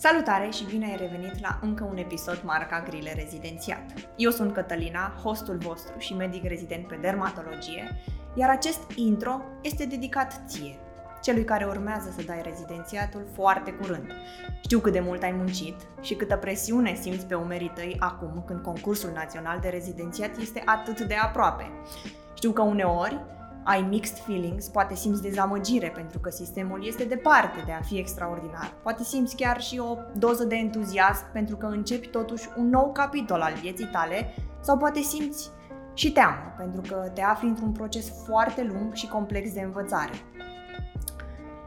Salutare și bine ai revenit la încă un episod marca Grile Rezidențiat. Eu sunt Cătălina, hostul vostru și medic rezident pe dermatologie, iar acest intro este dedicat ție, celui care urmează să dai rezidențiatul foarte curând. Știu cât de mult ai muncit și câtă presiune simți pe umerii tăi acum când concursul național de rezidențiat este atât de aproape. Știu că uneori ai mixed feelings, poate simți dezamăgire pentru că sistemul este departe de a fi extraordinar. Poate simți chiar și o doză de entuziasm pentru că începi totuși un nou capitol al vieții tale sau poate simți și teamă pentru că te afli într-un proces foarte lung și complex de învățare.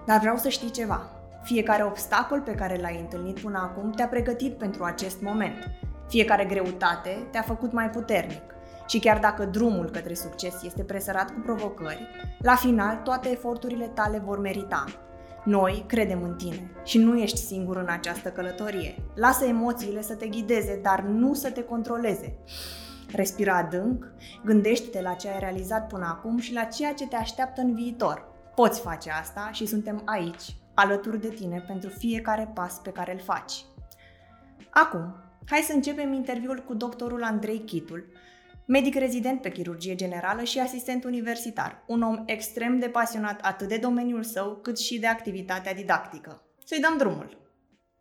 Dar vreau să știi ceva. Fiecare obstacol pe care l-ai întâlnit până acum te-a pregătit pentru acest moment. Fiecare greutate te-a făcut mai puternic. Și chiar dacă drumul către succes este presărat cu provocări, la final toate eforturile tale vor merita. Noi credem în tine și nu ești singur în această călătorie. Lasă emoțiile să te ghideze, dar nu să te controleze. Respira adânc, gândește-te la ce ai realizat până acum și la ceea ce te așteaptă în viitor. Poți face asta și suntem aici, alături de tine, pentru fiecare pas pe care îl faci. Acum, hai să începem interviul cu doctorul Andrei Chitul, medic rezident pe chirurgie generală și asistent universitar, un om extrem de pasionat atât de domeniul său cât și de activitatea didactică. Să-i dăm drumul!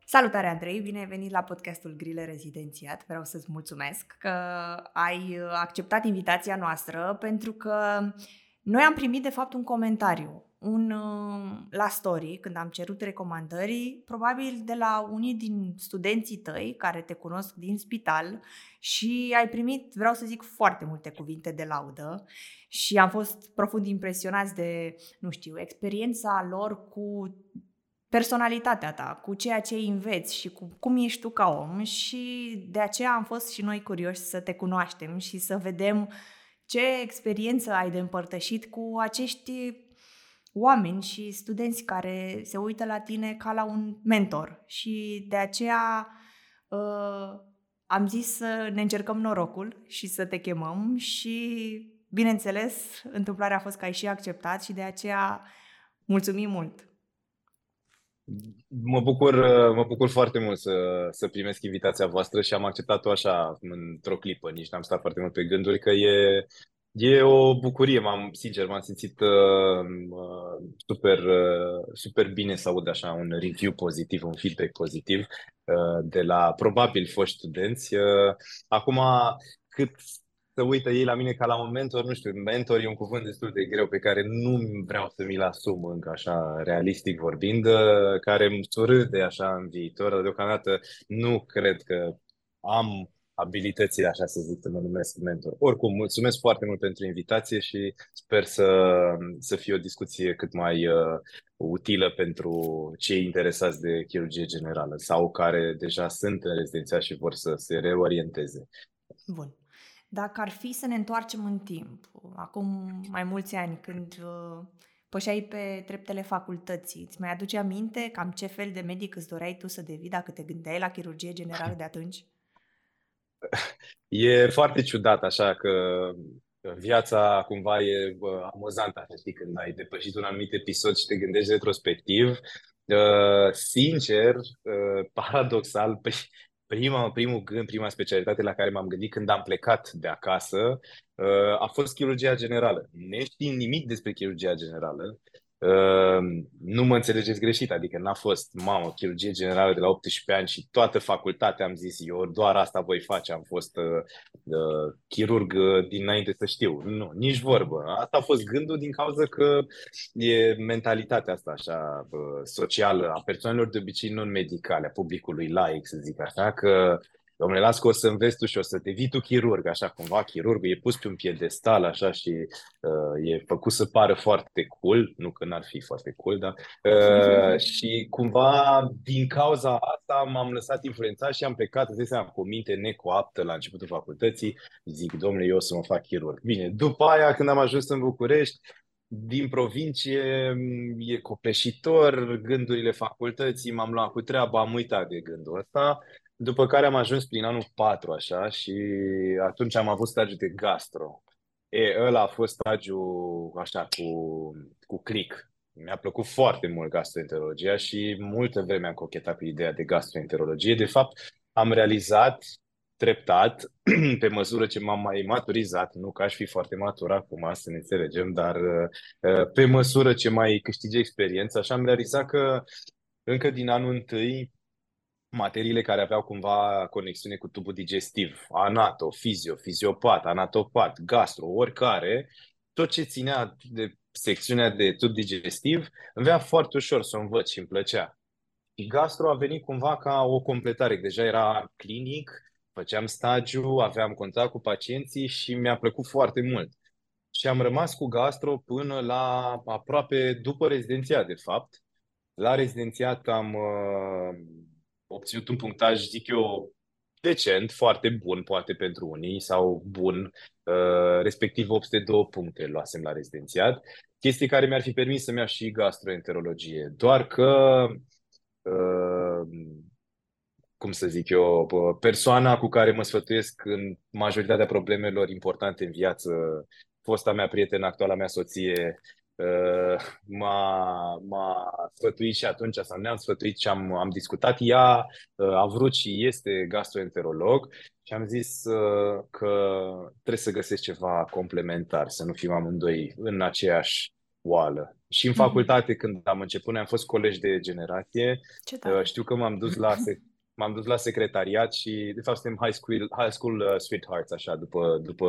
Salutare, Andrei! Bine ai venit la podcastul Grile Rezidențiat. Vreau să-ți mulțumesc că ai acceptat invitația noastră pentru că noi am primit, de fapt, un comentariu un, uh, la story, când am cerut recomandări, probabil de la unii din studenții tăi care te cunosc din spital și ai primit, vreau să zic, foarte multe cuvinte de laudă și am fost profund impresionați de, nu știu, experiența lor cu personalitatea ta, cu ceea ce înveți și cu cum ești tu ca om și de aceea am fost și noi curioși să te cunoaștem și să vedem ce experiență ai de împărtășit cu acești oameni și studenți care se uită la tine ca la un mentor și de aceea uh, am zis să ne încercăm norocul și să te chemăm și, bineînțeles, întâmplarea a fost că ai și acceptat și de aceea mulțumim mult. Mă bucur, mă bucur foarte mult să, să primesc invitația voastră și am acceptat-o așa într-o clipă, nici n-am stat foarte mult pe gânduri, că e, E o bucurie, m-am, sincer, m-am simțit uh, uh, super, uh, super bine să aud așa un review pozitiv, un feedback pozitiv uh, de la probabil foști studenți. Uh, acum, cât să uită ei la mine ca la un mentor, nu știu, mentor e un cuvânt destul de greu pe care nu vreau să mi-l asum încă așa realistic vorbind, uh, care îmi surâde așa în viitor, dar deocamdată nu cred că am abilitățile, așa să zic, să mă numesc mentor. Oricum, mulțumesc foarte mult pentru invitație și sper să, să fie o discuție cât mai uh, utilă pentru cei interesați de chirurgie generală sau care deja sunt în rezidenția și vor să se reorienteze. Bun. Dacă ar fi să ne întoarcem în timp, acum mai mulți ani, când uh, pășeai pe treptele facultății, îți mai aduce aminte cam ce fel de medic îți doreai tu să devii dacă te gândeai la chirurgie generală de atunci? E foarte ciudat așa că viața cumva e amuzantă, așa, știi, când ai depășit un anumit episod și te gândești retrospectiv. Uh, sincer, uh, paradoxal, prima, primul gând, prima specialitate la care m-am gândit când am plecat de acasă uh, a fost chirurgia generală. Neștiind nimic despre chirurgia generală, Ehm, nu mă înțelegeți greșit, adică n-a fost, mamă, chirurgie generală de la 18 ani și toată facultatea am zis eu, doar asta voi face, am fost uh, uh, chirurg uh, dinainte să știu. Nu, nici vorbă. Asta a fost gândul din cauza că e mentalitatea asta așa uh, socială a persoanelor de obicei non-medicale, a publicului laic, să zic așa, că domnule, las că o să înveți tu și o să devii tu chirurg, așa cumva, chirurgul e pus pe un piedestal, așa, și uh, e făcut să pară foarte cool, nu că n-ar fi foarte cool, dar uh, și cumva din cauza asta m-am lăsat influențat și am plecat, îți seama, cu o minte necoaptă la începutul facultății, zic, domnule, eu o să mă fac chirurg. Bine, după aia, când am ajuns în București, din provincie e copleșitor, gândurile facultății, m-am luat cu treaba, am uitat de gândul ăsta după care am ajuns prin anul 4, așa, și atunci am avut stagiu de gastro. E, ăla a fost stagiu, așa, cu, cu click. mi-a plăcut foarte mult gastroenterologia și multă vreme am cochetat cu ideea de gastroenterologie. De fapt, am realizat treptat, pe măsură ce m-am mai maturizat, nu că aș fi foarte matur acum, să ne înțelegem, dar uh, pe măsură ce mai câștige experiență, așa am realizat că încă din anul întâi materiile care aveau cumva conexiune cu tubul digestiv, anato, fizio, fiziopat, anatopat, gastro, oricare, tot ce ținea de secțiunea de tub digestiv, îmi venea foarte ușor să o învăț și îmi plăcea. Și gastro a venit cumva ca o completare. Deja era clinic, făceam stagiu, aveam contact cu pacienții și mi-a plăcut foarte mult. Și am rămas cu gastro până la aproape după rezidențiat, de fapt. La rezidențiat am uh, obținut un punctaj, zic eu, decent, foarte bun, poate pentru unii, sau bun, uh, respectiv 802 puncte luasem la rezidențiat, chestii care mi-ar fi permis să-mi iau și gastroenterologie. Doar că, uh, cum să zic eu, persoana cu care mă sfătuiesc în majoritatea problemelor importante în viață, fosta mea prietenă, actuala mea soție, Uh, m-a, m-a sfătuit și atunci, sau ne-am sfătuit și am, am discutat. Ea uh, a vrut și este gastroenterolog și am zis uh, că trebuie să găsesc ceva complementar, să nu fim amândoi în aceeași oală. Și în mhm. facultate, când am început, ne-am fost colegi de generație. Știu că m-am dus la m-am dus la secretariat și, de fapt, suntem high school, high school uh, sweethearts, așa, după, după,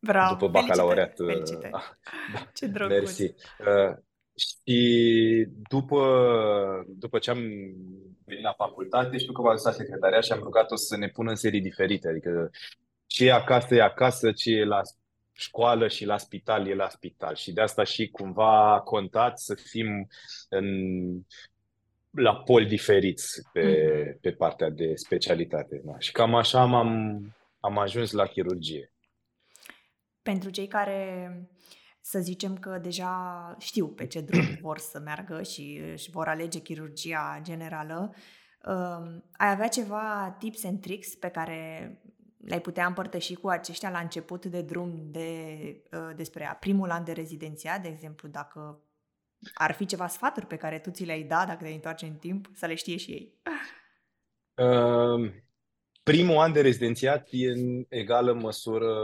Bravo, după bacalaureat. Felicitări, uh, felicitări. Ce drăguț. Mersi. Uh, și după, după ce am venit la facultate, știu că m-am dus la secretariat și am rugat-o să ne pună în serii diferite, adică ce e acasă e acasă, ce e la școală și la spital e la spital. Și de asta și cumva contat să fim în la poli diferiți pe, mm-hmm. pe partea de specialitate. Da. Și cam așa am, am ajuns la chirurgie. Pentru cei care să zicem că deja știu pe ce drum vor să meargă și își vor alege chirurgia generală, um, ai avea ceva tips and tricks pe care le-ai putea împărtăși cu aceștia la început de drum de, uh, despre primul an de rezidențiat, de exemplu, dacă ar fi ceva sfaturi pe care tu ți le-ai da dacă te întoarce în timp, să le știe și ei? Uh, primul an de rezidențiat e în egală măsură,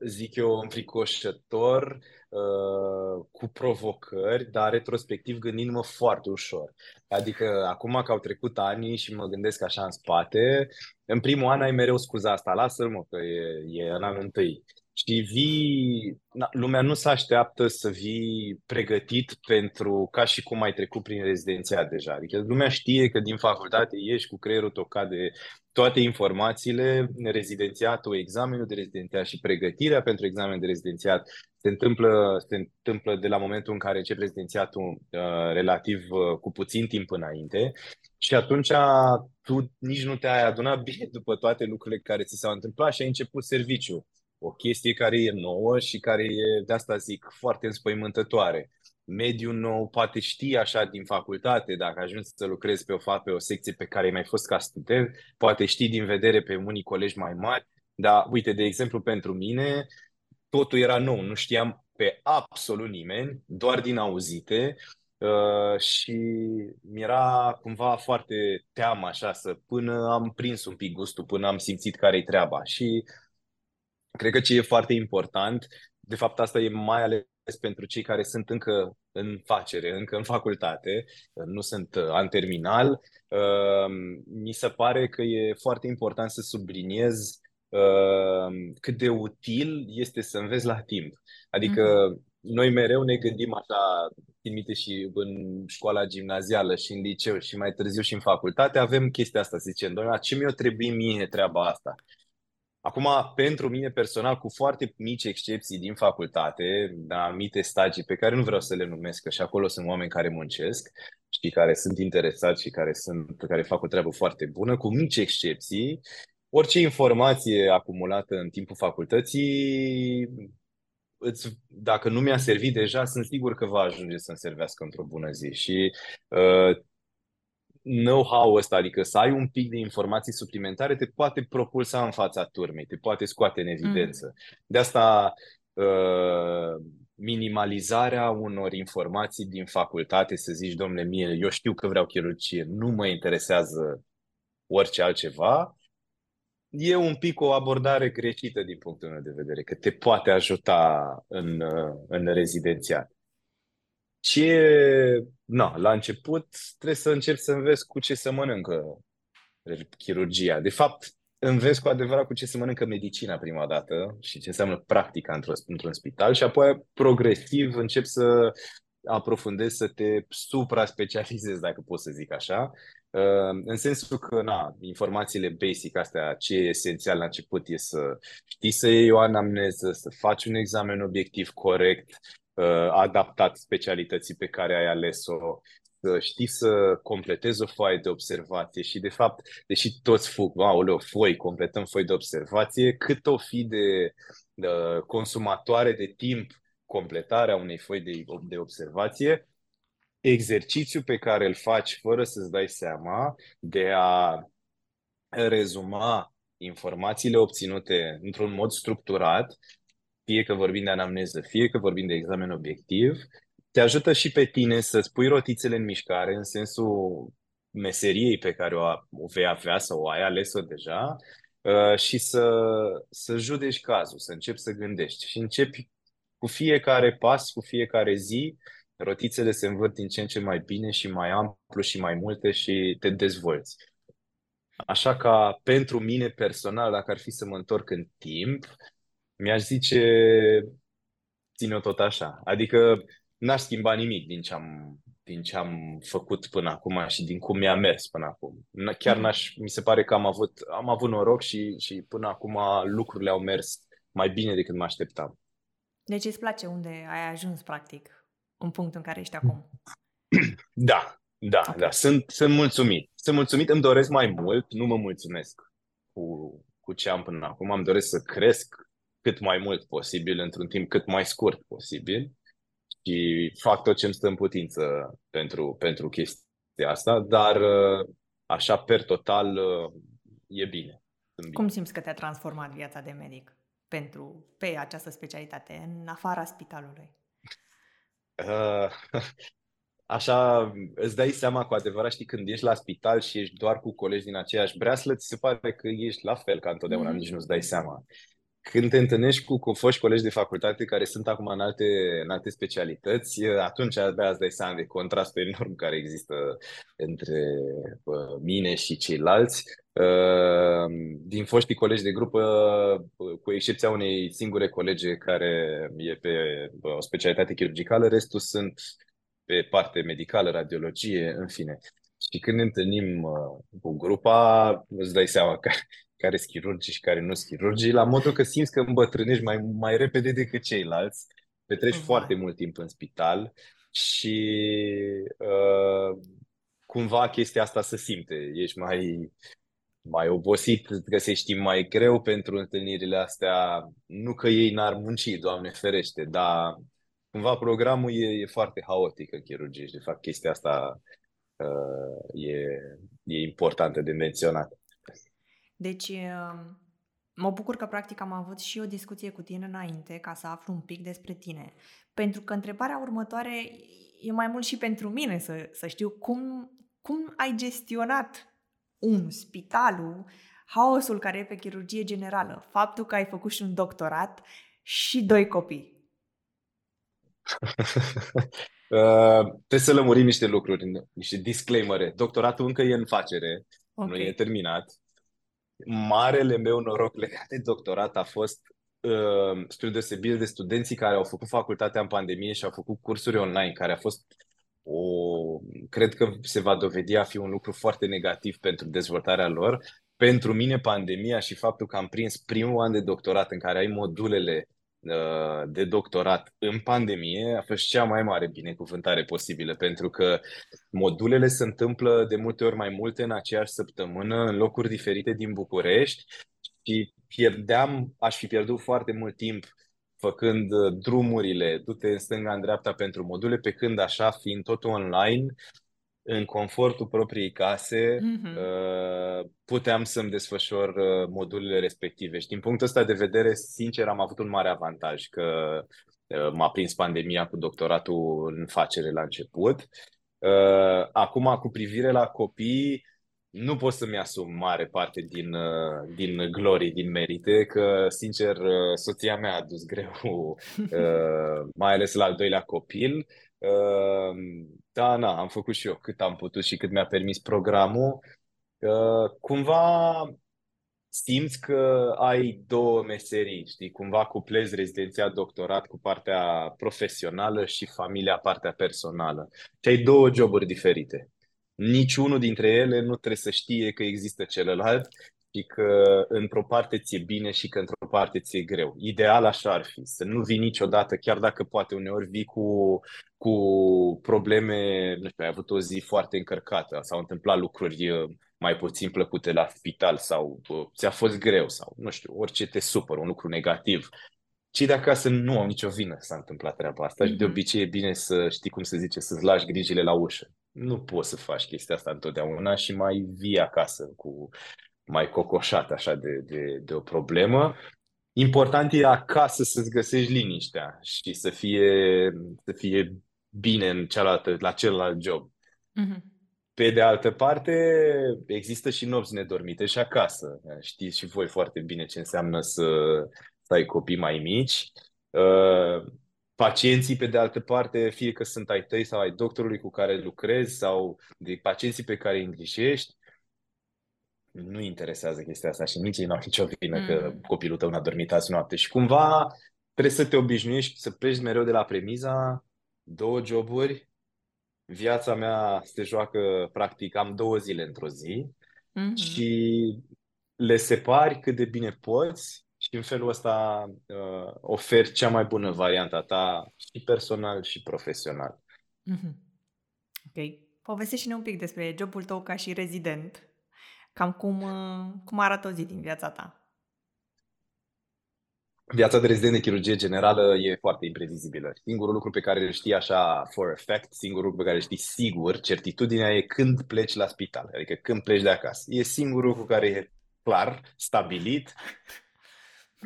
zic eu, înfricoșător, uh, cu provocări, dar retrospectiv gândindu-mă foarte ușor. Adică acum că au trecut ani și mă gândesc așa în spate, în primul an ai mereu scuza asta, lasă-l mă că e, e în anul întâi și vii, na, lumea nu se așteaptă să vii pregătit pentru ca și cum ai trecut prin rezidențiat deja. Adică lumea știe că din facultate ieși cu creierul tocat de toate informațiile, rezidențiatul, examenul de rezidențiat și pregătirea pentru examen de rezidențiat. Se întâmplă, se întâmplă de la momentul în care începe rezidențiatul uh, relativ uh, cu puțin timp înainte. Și atunci tu nici nu te-ai adunat bine după toate lucrurile care ți s-au întâmplat și ai început serviciu o chestie care e nouă și care e, de asta zic, foarte înspăimântătoare. Mediul nou poate ști așa din facultate, dacă ajungi să lucrezi pe o, pe o secție pe care ai mai fost ca student, poate ști din vedere pe unii colegi mai mari, dar uite, de exemplu, pentru mine, totul era nou, nu știam pe absolut nimeni, doar din auzite, Uh, și mi-era cumva foarte teamă așa să până am prins un pic gustul, până am simțit care-i treaba și Cred că ce e foarte important, de fapt asta e mai ales pentru cei care sunt încă în facere, încă în facultate, nu sunt an terminal, uh, mi se pare că e foarte important să subliniez uh, cât de util este să înveți la timp. Adică mm-hmm. noi mereu ne gândim așa, trimite și în școala gimnazială și în liceu și mai târziu și în facultate, avem chestia asta, să zicem, doamne, ce mi-o trebuie mie treaba asta? Acum, pentru mine personal, cu foarte mici excepții din facultate, la anumite stagii pe care nu vreau să le numesc, că și acolo sunt oameni care muncesc și care sunt interesați și care, sunt, care fac o treabă foarte bună, cu mici excepții, orice informație acumulată în timpul facultății, îți, dacă nu mi-a servit deja, sunt sigur că va ajunge să-mi servească într-o bună zi. Și uh, know-how ăsta, adică să ai un pic de informații suplimentare, te poate propulsa în fața turmei, te poate scoate în evidență. Mm. De asta uh, minimalizarea unor informații din facultate, să zici, domnule, mie, eu știu că vreau chirurgie, nu mă interesează orice altceva, e un pic o abordare greșită din punctul meu de vedere, că te poate ajuta în, în rezidențiat. Ce, na, la început trebuie să începi să înveți cu ce să mănâncă chirurgia. De fapt, înveți cu adevărat cu ce se mănâncă medicina prima dată și ce înseamnă practica într-un, într-un spital și apoi progresiv începi să aprofundezi, să te supra-specializezi, dacă pot să zic așa, uh, în sensul că, na, informațiile basic astea, ce e esențial la început e să știi să iei o anamneză, să faci un examen obiectiv corect, uh, adaptat specialității pe care ai ales-o, să știi să completezi o foaie de observație și, de fapt, deși toți fug, aoleu, foi, completăm foi de observație, cât o fi de, de consumatoare de timp completarea unei foi de, de observație, exercițiul pe care îl faci fără să-ți dai seama de a rezuma informațiile obținute într-un mod structurat, fie că vorbim de anamneză, fie că vorbim de examen obiectiv, te ajută și pe tine să-ți pui rotițele în mișcare în sensul meseriei pe care o, o vei avea sau o ai ales-o deja uh, și să, să judeci cazul, să începi să gândești și începi cu fiecare pas, cu fiecare zi, rotițele se învârt din ce în ce mai bine și mai amplu și mai multe și te dezvolți. Așa ca pentru mine personal, dacă ar fi să mă întorc în timp, mi-aș zice ține-o tot așa. Adică n-aș schimba nimic din ce am din ce am făcut până acum și din cum mi-a mers până acum. Chiar n-aș, mi se pare că am avut, am avut noroc și, și până acum lucrurile au mers mai bine decât mă așteptam. Deci îți place unde ai ajuns, practic, în punctul în care ești acum? Da, da, okay. da. Sunt, sunt mulțumit. Sunt mulțumit, îmi doresc mai mult, nu mă mulțumesc cu, cu ce am până acum. Am doresc să cresc cât mai mult posibil, într-un timp cât mai scurt posibil și fac tot ce îmi stă în putință pentru, pentru chestia asta, dar așa, per total, e bine. bine. Cum simți că te-a transformat viața de medic pentru, pe această specialitate, în afara spitalului? Uh, așa, îți dai seama cu adevărat, știi, când ești la spital și ești doar cu colegi din aceeași breaslă, ți se pare că ești la fel ca întotdeauna, mm-hmm. nici nu-ți dai seama când te întâlnești cu, cu foști colegi de facultate care sunt acum în alte, în alte specialități, atunci abia îți dai seama de contrastul enorm care există între uh, mine și ceilalți. Uh, din foștii colegi de grupă, uh, cu excepția unei singure colege care e pe o specialitate chirurgicală, restul sunt pe parte medicală, radiologie, în fine. Și când ne întâlnim cu grupa, îți dai seama că care sunt chirurgi și care nu sunt chirurgi, la modul că simți că îmbătrânești mai, mai repede decât ceilalți, petreci uh-huh. foarte mult timp în spital și uh, cumva chestia asta se simte. Ești mai, mai obosit, găsești timp mai greu pentru întâlnirile astea. Nu că ei n-ar munci, Doamne ferește, dar cumva programul e, e foarte haotic în chirurgie și de fapt chestia asta uh, e, e importantă de menționat. Deci, um, mă bucur că practic am avut și o discuție cu tine înainte ca să aflu un pic despre tine. Pentru că întrebarea următoare e mai mult și pentru mine să, să știu cum, cum ai gestionat un, spitalul, haosul care e pe chirurgie generală, faptul că ai făcut și un doctorat și doi copii. uh, trebuie să lămurim niște lucruri, niște disclaimere. Doctoratul încă e în facere, okay. nu e terminat marele meu noroc legat de doctorat a fost uh, spre deosebire de studenții care au făcut facultatea în pandemie și au făcut cursuri online, care a fost o, cred că se va dovedi a fi un lucru foarte negativ pentru dezvoltarea lor. Pentru mine, pandemia și faptul că am prins primul an de doctorat în care ai modulele Uh, de doctorat în pandemie a fost cea mai mare binecuvântare posibilă, pentru că modulele se întâmplă de multe ori mai multe în aceeași săptămână, în locuri diferite din București și pierdeam, aș fi pierdut foarte mult timp făcând uh, drumurile, du-te în stânga, în dreapta pentru module, pe când așa, fiind totul online, în confortul propriei case, mm-hmm. puteam să-mi desfășor uh, modulele respective. Și din punctul ăsta de vedere, sincer, am avut un mare avantaj, că uh, m-a prins pandemia cu doctoratul în facere la început. Uh, acum, cu privire la copii, nu pot să-mi asum mare parte din, uh, din glorii, din merite, că, sincer, uh, soția mea a dus greu, uh, mai ales la al doilea copil. Da, na, am făcut și eu cât am putut și cât mi-a permis programul. Cumva simți că ai două meserii, știi, cumva cuplezi rezidenția doctorat cu partea profesională și familia partea personală. Și ai două joburi diferite niciunul dintre ele nu trebuie să știe că există celălalt și că într-o parte ți-e bine și că într-o parte ți-e greu. Ideal așa ar fi, să nu vii niciodată, chiar dacă poate uneori vii cu, cu probleme, nu știu, ai avut o zi foarte încărcată, s-au întâmplat lucruri uh, mai puțin plăcute la spital sau uh, ți-a fost greu sau, nu știu, orice te supără, un lucru negativ. Cei de acasă nu au nicio vină că s-a întâmplat treaba asta mm-hmm. și de mhm. obicei e bine să știi cum se zice, să-ți lași grijile la ușă nu poți să faci chestia asta întotdeauna și mai vii acasă cu mai cocoșat așa de, de, de o problemă. Important e acasă să-ți găsești liniștea și să fie, să fie bine în cealaltă, la celălalt job. Mm-hmm. Pe de altă parte, există și nopți nedormite și acasă. Știți și voi foarte bine ce înseamnă să, să ai copii mai mici. Uh, pacienții, pe de altă parte, fie că sunt ai tăi sau ai doctorului cu care lucrezi sau de pacienții pe care îi îngrijești, nu interesează chestia asta și nici ei nu au nicio vină mm. că copilul tău n-a dormit azi noapte. Și cumva trebuie să te obișnuiești să pleci mereu de la premiza două joburi, viața mea se joacă practic, am două zile într-o zi mm-hmm. și le separi cât de bine poți și în felul ăsta uh, oferi cea mai bună variantă ta și personal și profesional. Mm-hmm. Ok. Povestește-ne un pic despre jobul tău ca și rezident. Cam cum, uh, cum arată o zi din viața ta? Viața de rezident de chirurgie generală e foarte imprevizibilă. Singurul lucru pe care îl știi așa for effect, singurul lucru pe care îl știi sigur, certitudinea e când pleci la spital, adică când pleci de acasă. E singurul lucru care e clar, stabilit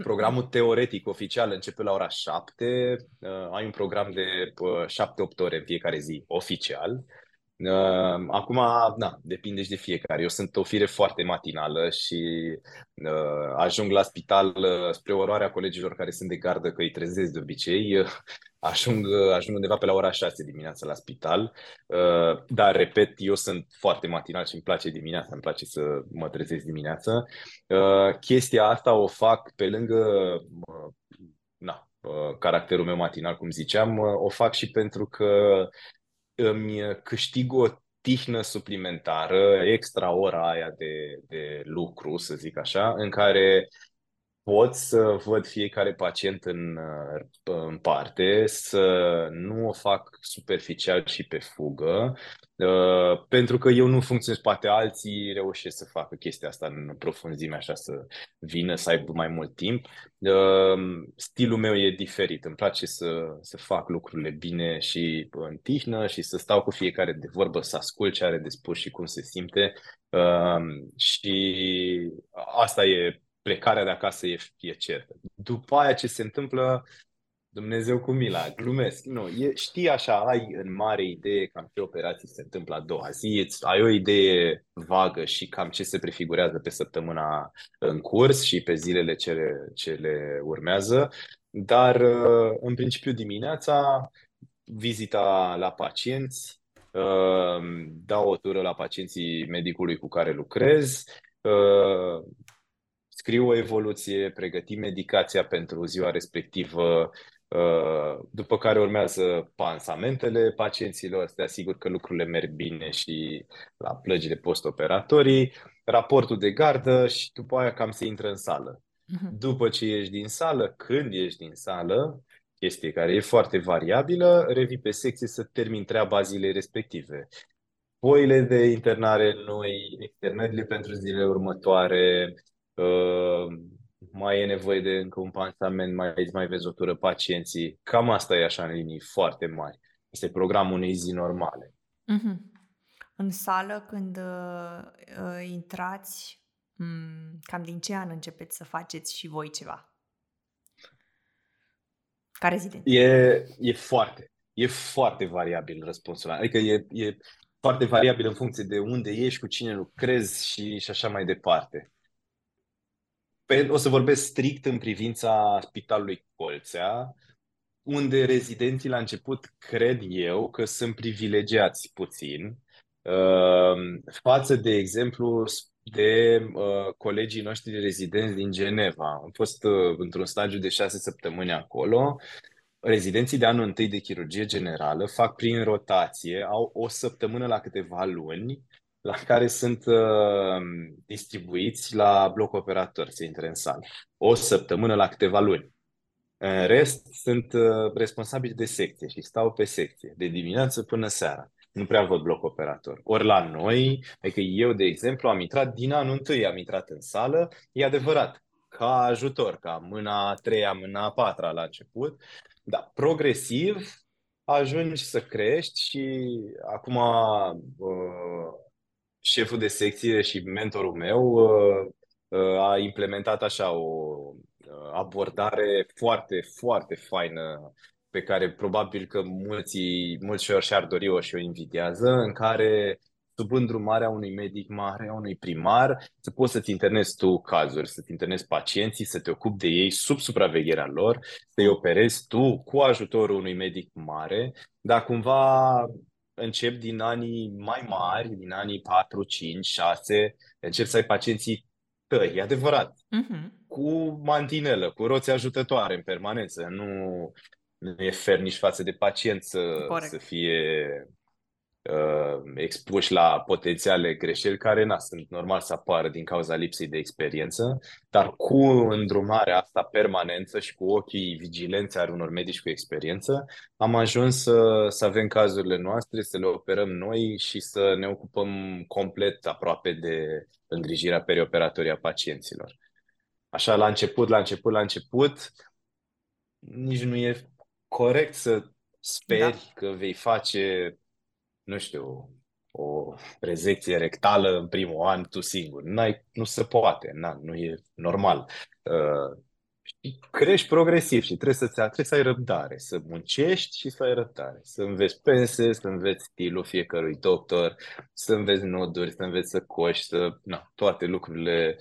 Programul teoretic oficial începe la ora 7. Uh, ai un program de uh, 7-8 ore în fiecare zi oficial. Uh, acum, na, depinde și de fiecare. Eu sunt o fire foarte matinală și uh, ajung la spital uh, spre oroarea colegilor care sunt de gardă, că îi trezesc de obicei. Uh, ajung, ajung undeva pe la ora 6 dimineața la spital, uh, dar, repet, eu sunt foarte matinal și îmi place dimineața, îmi place să mă trezesc dimineața. Uh, chestia asta o fac pe lângă uh, na, caracterul meu matinal, cum ziceam, o fac și pentru că îmi câștig o tihnă suplimentară, extra ora aia de, de lucru, să zic așa, în care pot să văd fiecare pacient în, în parte, să nu o fac superficial și pe fugă, uh, pentru că eu nu funcționez, poate alții reușesc să facă chestia asta în profunzime, așa să vină, să aibă mai mult timp. Uh, stilul meu e diferit, îmi place să, să fac lucrurile bine și în tihnă și să stau cu fiecare de vorbă, să ascult ce are de spus și cum se simte. Uh, și asta e plecarea de acasă e, e certă. După aia ce se întâmplă, Dumnezeu cu mila, glumesc. Nu, e, știi așa, ai în mare idee cam ce operații se întâmplă a doua zi, ai o idee vagă și cam ce se prefigurează pe săptămâna în curs și pe zilele ce le, ce le urmează, dar uh, în principiu dimineața vizita la pacienți, uh, dau o tură la pacienții medicului cu care lucrez, uh, scriu o evoluție, pregătim medicația pentru ziua respectivă, uh, după care urmează pansamentele pacienților, să te asigur că lucrurile merg bine și la plăgile postoperatorii, raportul de gardă și după aia cam se intră în sală. Uh-huh. După ce ieși din sală, când ieși din sală, chestie care e foarte variabilă, revii pe secție să termin treaba zilei respective. Foile de internare noi, externările pentru zilele următoare, mai e nevoie de încă un pansament, mai, mai vezi o tură pacienții. Cam asta e așa în linii foarte mari. Este programul unei zi normale. Mm-hmm. În sală, când uh, uh, intrați, um, cam din ce an începeți să faceți și voi ceva? ca rezident? E, e foarte, e foarte variabil răspunsul. Adică e, e foarte variabil în funcție de unde ești, cu cine lucrezi și, și așa mai departe. Pe, o să vorbesc strict în privința Spitalului Colțea, unde rezidenții la început cred eu că sunt privilegiați puțin uh, față de exemplu de uh, colegii noștri rezidenți din Geneva. Am fost uh, într-un stagiu de șase săptămâni acolo. Rezidenții de anul întâi de chirurgie generală fac prin rotație, au o săptămână la câteva luni, la care sunt uh, distribuiți la bloc operator să intre în sală. O săptămână la câteva luni. În rest, sunt uh, responsabili de secție și stau pe secție, de dimineață până seara. Nu prea văd bloc operator. Ori la noi, adică eu, de exemplu, am intrat din anul întâi, am intrat în sală, e adevărat, ca ajutor, ca mâna a treia, mâna a patra la început, dar progresiv ajungi să crești și acum uh, șeful de secție și mentorul meu uh, uh, a implementat așa o Uh, abordare foarte, foarte faină pe care probabil că mulți, mulți și-ar dori-o și o invidiază, în care sub îndrumarea unui medic mare, a unui primar, să poți să-ți internezi tu cazuri, să-ți internezi pacienții, să te ocupi de ei sub supravegherea lor, să-i operezi tu cu ajutorul unui medic mare, dar cumva încep din anii mai mari, din anii 4, 5, 6, încep să ai pacienții tăi, e adevărat. Uh-huh cu mantinelă, cu roți ajutătoare în permanență. Nu, nu e fer nici față de pacient să, să fie uh, expuși la potențiale greșeli care na, sunt normal să apară din cauza lipsei de experiență, dar cu îndrumarea asta permanență și cu ochii vigilenți a unor medici cu experiență, am ajuns să, să avem cazurile noastre, să le operăm noi și să ne ocupăm complet aproape de îngrijirea perioperatorie a pacienților așa la început, la început, la început, nici nu e corect să speri da. că vei face, nu știu, o rezecție rectală în primul an tu singur. N-ai, nu se poate, na, nu e normal. Uh, și crești progresiv și trebuie să, trebuie să ai răbdare, să muncești și să ai răbdare, să înveți pense, să înveți stilul fiecărui doctor, să înveți noduri, să înveți să coși, să, na, toate lucrurile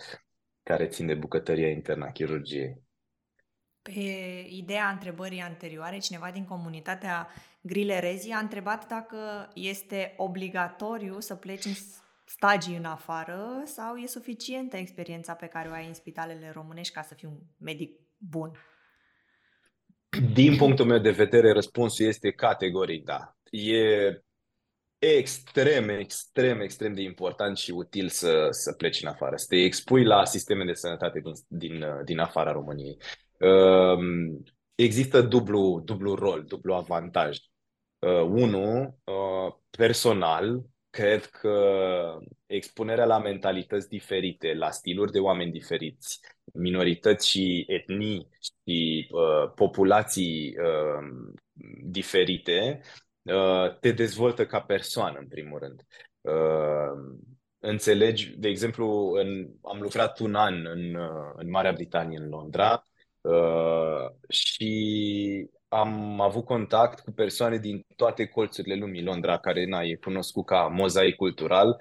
care țin de bucătăria internă a chirurgiei. Pe ideea întrebării anterioare, cineva din comunitatea Grile Rezi a întrebat dacă este obligatoriu să pleci în stagii în afară sau e suficientă experiența pe care o ai în spitalele românești ca să fii un medic bun? Din punctul meu de vedere, răspunsul este categoric da. E extrem, extrem, extrem de important și util să, să pleci în afară, să te expui la sisteme de sănătate din, din, din afara României. Um, există dublu, dublu rol, dublu avantaj. Uh, unu, uh, personal, cred că expunerea la mentalități diferite, la stiluri de oameni diferiți, minorități și etnii și uh, populații uh, diferite, Uh, te dezvoltă ca persoană, în primul rând. Uh, înțelegi, de exemplu, în, am lucrat un an în, uh, în Marea Britanie, în Londra, și am avut contact cu persoane din toate colțurile lumii. Londra, care na, e cunoscut ca mozaic cultural,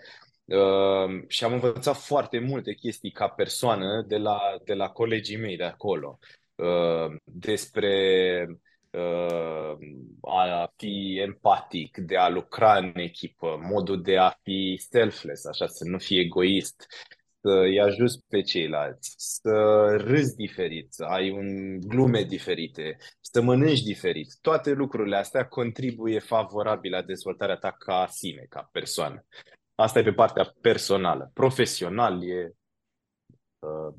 Uh, și am învățat foarte multe chestii ca persoană de la, de la colegii mei de acolo. Uh, despre Uh, a fi empatic, de a lucra în echipă, modul de a fi selfless, așa, să nu fii egoist, să-i ajuți pe ceilalți, să râzi diferit, să ai un glume diferite, să mănânci diferit. Toate lucrurile astea contribuie favorabil la dezvoltarea ta ca sine, ca persoană. Asta e pe partea personală. Profesional e uh,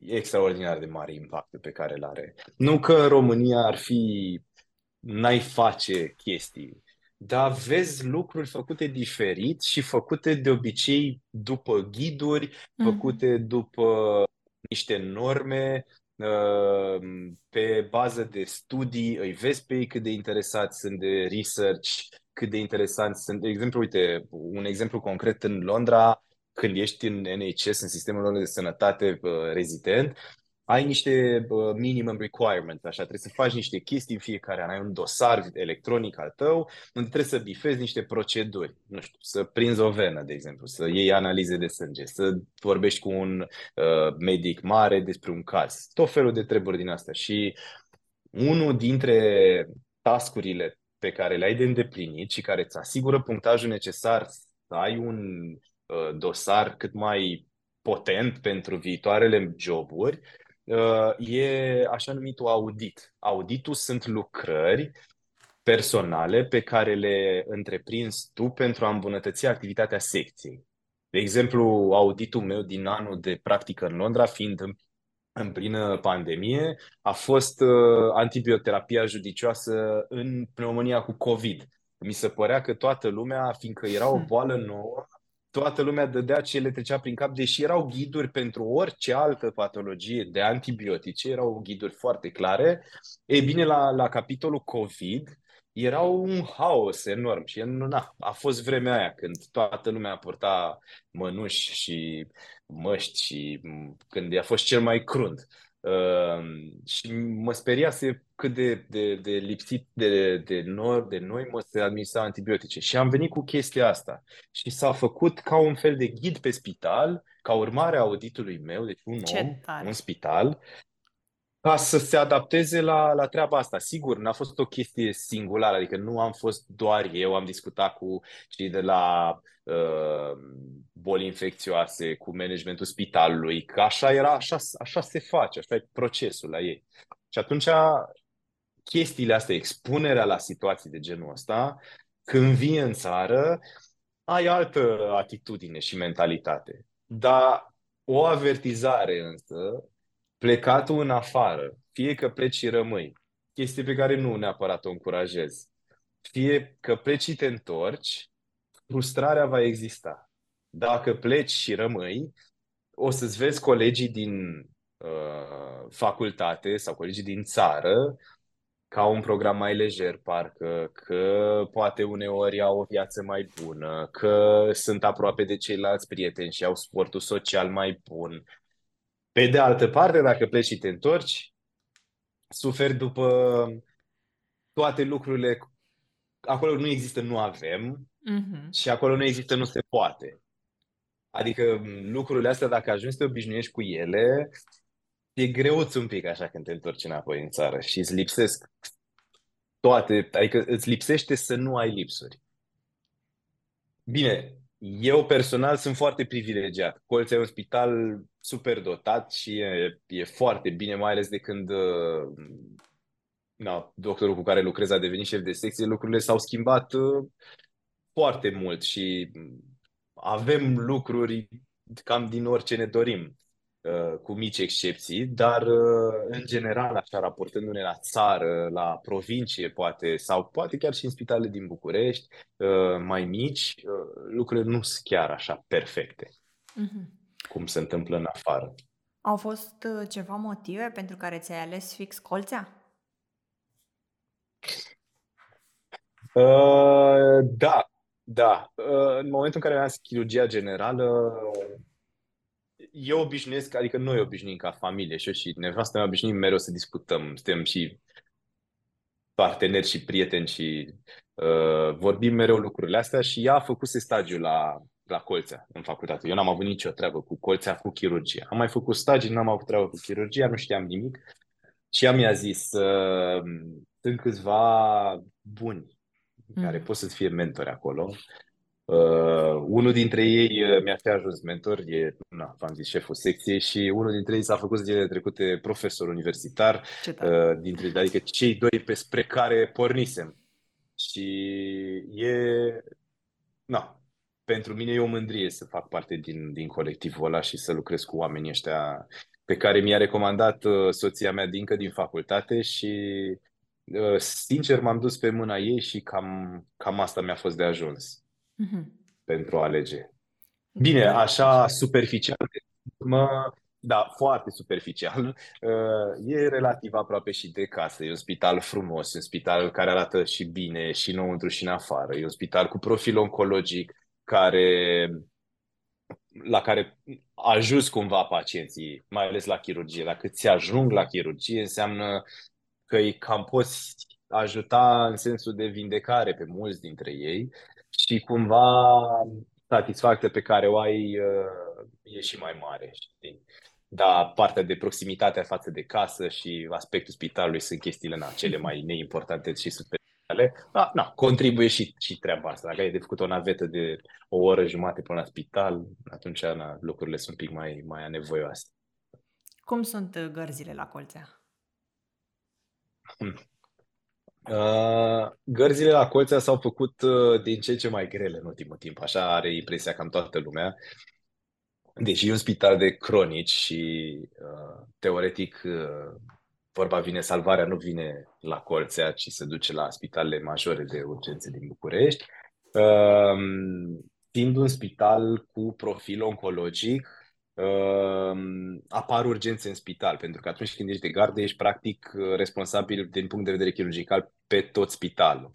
e extraordinar de mare impactul pe care îl are. Nu că România ar fi, n-ai face chestii, dar vezi lucruri făcute diferit și făcute de obicei după ghiduri, mm-hmm. făcute după niște norme, uh, pe bază de studii, îi vezi pe ei cât de interesați sunt de research, cât de interesanți sunt. De exemplu, uite, un exemplu concret în Londra, când ești în NHS, în sistemul lor de sănătate uh, rezident, ai niște uh, minimum requirements, așa, trebuie să faci niște chestii în fiecare an, ai un dosar electronic al tău, unde trebuie să bifezi niște proceduri, nu știu, să prinzi o venă, de exemplu, să iei analize de sânge, să vorbești cu un uh, medic mare despre un caz, tot felul de treburi din astea. Și unul dintre tascurile pe care le ai de îndeplinit și care îți asigură punctajul necesar să ai un uh, dosar cât mai potent pentru viitoarele joburi, uh, e așa numitul audit. Auditul sunt lucrări personale pe care le întreprinzi tu pentru a îmbunătăți activitatea secției. De exemplu, auditul meu din anul de practică în Londra, fiind în plină pandemie a fost uh, antibioterapia judicioasă în pneumonia cu COVID. Mi se părea că toată lumea, fiindcă era o hmm. boală nouă, toată lumea dădea ce le trecea prin cap, deși erau ghiduri pentru orice altă patologie de antibiotice, erau ghiduri foarte clare. Ei bine, la, la capitolul COVID, era un haos enorm și na, a fost vremea aia când toată lumea purta mănuși și măști și când a fost cel mai crunt. Uh, și mă speriase cât de, de, de lipsit de, de, noi, de noi mă se administra antibiotice. Și am venit cu chestia asta. Și s-a făcut ca un fel de ghid pe spital, ca urmare a auditului meu, deci un Ce om, tare. un spital, ca să se adapteze la, la treaba asta. Sigur, n-a fost o chestie singulară, adică nu am fost doar eu, am discutat cu cei de la uh, boli infecțioase, cu managementul spitalului, că așa era, așa, așa se face, așa e procesul la ei. Și atunci chestiile astea, expunerea la situații de genul ăsta, când vii în țară, ai altă atitudine și mentalitate. Dar o avertizare însă plecatul în afară, fie că pleci și rămâi, chestie pe care nu neapărat o încurajez, fie că pleci și te întorci, frustrarea va exista. Dacă pleci și rămâi, o să-ți vezi colegii din uh, facultate sau colegii din țară ca un program mai lejer, parcă, că poate uneori au o viață mai bună, că sunt aproape de ceilalți prieteni și au sportul social mai bun, pe de altă parte, dacă pleci și te întorci, suferi după toate lucrurile. Acolo nu există nu avem mm-hmm. și acolo nu există nu se poate. Adică lucrurile astea, dacă ajungi să te obișnuiești cu ele, e greuț un pic așa când te întorci înapoi în țară și îți lipsesc toate, adică îți lipsește să nu ai lipsuri. Bine, eu personal sunt foarte privilegiat. Colț e un spital super dotat și e, e foarte bine, mai ales de când uh, na, doctorul cu care lucrez a devenit șef de secție, lucrurile s-au schimbat uh, foarte mult și avem lucruri cam din orice ne dorim. Uh, cu mici excepții, dar uh, în general, așa, raportându-ne la țară, la provincie, poate, sau poate chiar și în spitale din București, uh, mai mici, lucrurile nu sunt chiar așa perfecte, mm-hmm. Cum se întâmplă în afară. Au fost ceva motive pentru care ți-ai ales fix Colțea? Uh, da, da. Uh, în momentul în care am chirurgia generală, eu obișnuiesc, adică noi obișnuim ca familie și eu și nevastă mea obișnuim mereu să discutăm, suntem și parteneri și prieteni și uh, vorbim mereu lucrurile astea și ea a făcut stagiul la, la Colțea în facultate. Eu n-am avut nicio treabă cu Colțea, cu chirurgia. Am mai făcut stagii, n-am avut treabă cu chirurgia, nu știam nimic. Și ea mi-a zis, uh, sunt câțiva buni mm. care pot să-ți fie mentori acolo Uh, unul dintre ei uh, mi-a fi ajuns mentor, e, na, v-am zis, șeful secției și unul dintre ei s-a făcut zilele trecute profesor universitar, uh, dintre, adică cei doi pe spre care pornisem. Și e, na, pentru mine e o mândrie să fac parte din, din colectivul ăla și să lucrez cu oamenii ăștia pe care mi-a recomandat uh, soția mea dincă din facultate și uh, sincer m-am dus pe mâna ei și cam, cam asta mi-a fost de ajuns mm-hmm. pentru a alege. Bine, așa superficial, mă, da, foarte superficial, uh, e relativ aproape și de casă. E un spital frumos, un spital care arată și bine și înăuntru și în afară. E un spital cu profil oncologic care la care ajuns cumva pacienții, mai ales la chirurgie. Dacă ți ajung la chirurgie, înseamnă că îi cam poți ajuta în sensul de vindecare pe mulți dintre ei și cumva satisfacția pe care o ai uh, e și mai mare. Știi? Dar partea de proximitate față de casă și aspectul spitalului sunt chestiile na, cele mai neimportante și superficiale. Da, na, contribuie și, și treaba asta. Dacă ai de făcut o navetă de o oră jumate până la spital, atunci na, lucrurile sunt un pic mai, mai anevoioase. Cum sunt uh, gărzile la colțea? Hmm. Uh, gărzile la colțea s-au făcut uh, din ce în ce mai grele în ultimul timp. Așa are impresia cam toată lumea. Deși e un spital de cronici și uh, teoretic uh, vorba vine, salvarea nu vine la colțea, ci se duce la spitalele majore de urgențe din București. Uh, fiind un spital cu profil oncologic, uh, apar urgențe în spital, pentru că atunci când ești de gardă, ești practic uh, responsabil din punct de vedere chirurgical pe tot spitalul.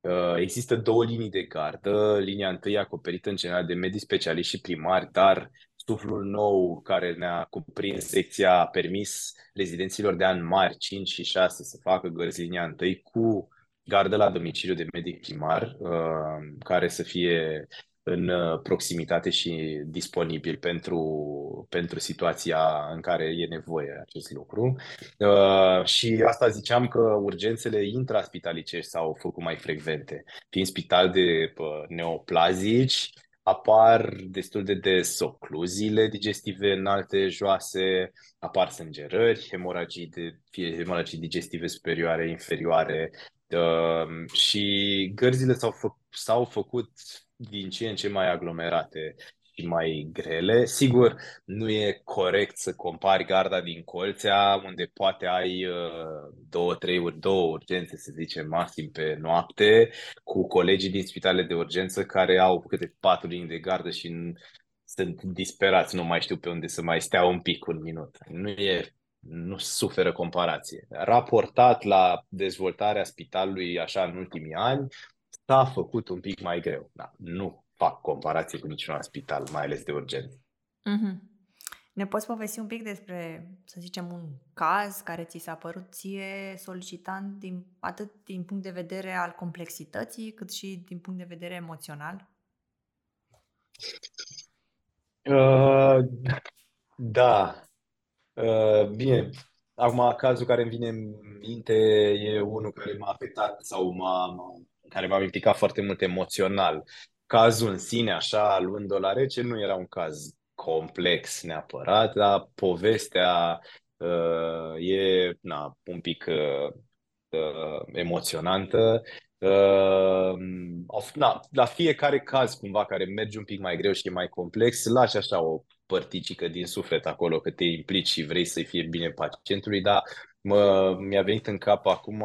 Uh, există două linii de gardă, linia întâi acoperită în general de medici specialiști și primari, dar suflul nou care ne-a cuprins secția a permis rezidenților de ani mari, 5 și 6, să facă gărzi linia întâi cu gardă la domiciliu de medic primar, uh, care să fie în uh, proximitate și disponibil pentru, pentru situația în care e nevoie acest lucru. Uh, și asta ziceam că urgențele intraspitalicești s-au făcut mai frecvente. Fiind spital de uh, neoplazici, apar destul de des ocluziile digestive înalte, joase, apar sângerări, hemoragii, de, fie hemoragii digestive superioare, inferioare, uh, și gărzile s-au, fă, s-au făcut din ce în ce mai aglomerate și mai grele. Sigur, nu e corect să compari garda din Colțea, unde poate ai uh, două, trei uri, două urgențe, să zicem, maxim pe noapte, cu colegii din spitale de urgență care au câte patru linii de gardă și sunt disperați, nu mai știu pe unde să mai stea un pic, un minut. Nu e nu suferă comparație. Raportat la dezvoltarea spitalului așa în ultimii ani, s-a făcut un pic mai greu. Da, nu fac comparație cu niciun alt spital, mai ales de urgență. Mm-hmm. Ne poți povesti un pic despre, să zicem, un caz care ți s-a părut ție solicitant din, atât din punct de vedere al complexității, cât și din punct de vedere emoțional? Uh, da. Uh, bine, acum cazul care îmi vine în minte e unul care m-a afectat sau m-a, m-a care m-a implicat foarte mult emoțional. Cazul în sine, așa, luând-o la rece, nu era un caz complex neapărat, dar povestea uh, e na, un pic uh, uh, emoționantă. Uh, na, la fiecare caz, cumva, care merge un pic mai greu și e mai complex, lași așa o părticică din suflet acolo, că te implici și vrei să-i fie bine pacientului, dar mă, mi-a venit în cap acum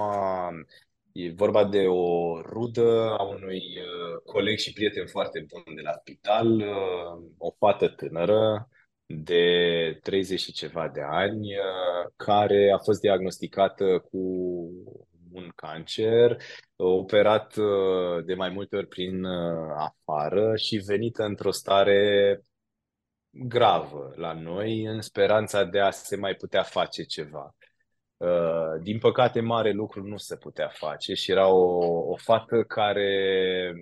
E vorba de o rudă a unui uh, coleg și prieten foarte bun de la spital, uh, o fată tânără de 30 și ceva de ani, uh, care a fost diagnosticată cu un cancer, operat de mai multe ori prin afară și venită într-o stare gravă la noi, în speranța de a se mai putea face ceva. Uh, din păcate, mare lucru nu se putea face și era o, o fată care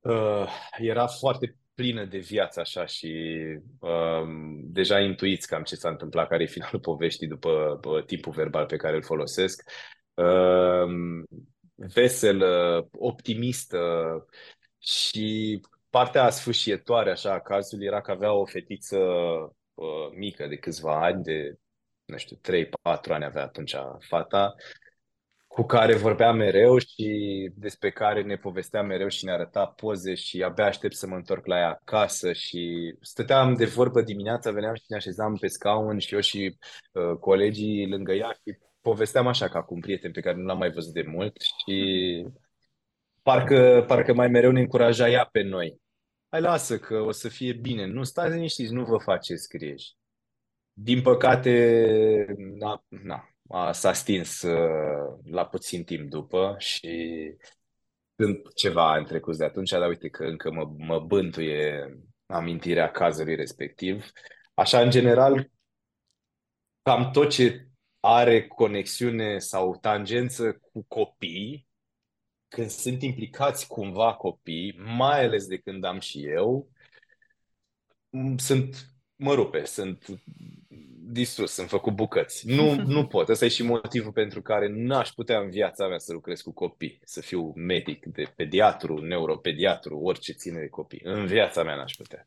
uh, era foarte plină de viață așa și uh, deja intuiți cam ce s-a întâmplat, care e finalul poveștii după uh, tipul verbal pe care îl folosesc. Uh, veselă, optimistă și partea sfâșietoare așa a cazului era că avea o fetiță uh, mică de câțiva ani, de nu știu, 3-4 ani avea atunci fata, cu care vorbea mereu și despre care ne povestea mereu și ne arăta poze și abia aștept să mă întorc la ea acasă și stăteam de vorbă dimineața, veneam și ne așezam pe scaun și eu și uh, colegii lângă ea și povesteam așa ca cu un prieten pe care nu l-am mai văzut de mult și parcă, parcă mai mereu ne încuraja ea pe noi. Hai lasă că o să fie bine, nu stați liniștiți, nu vă faceți griji. Din păcate, na, na, a, s-a stins uh, la puțin timp după și sunt ceva în trecut de atunci, dar uite că încă mă, mă bântuie amintirea cazului respectiv. Așa, în general, cam tot ce are conexiune sau tangență cu copii, când sunt implicați cumva copii, mai ales de când am și eu, sunt, mă rupe, sunt distrus, sunt făcut bucăți. Nu, nu pot. Ăsta e și motivul pentru care n-aș putea în viața mea să lucrez cu copii, să fiu medic, de pediatru, neuropediatru, orice ține de copii. În viața mea n-aș putea.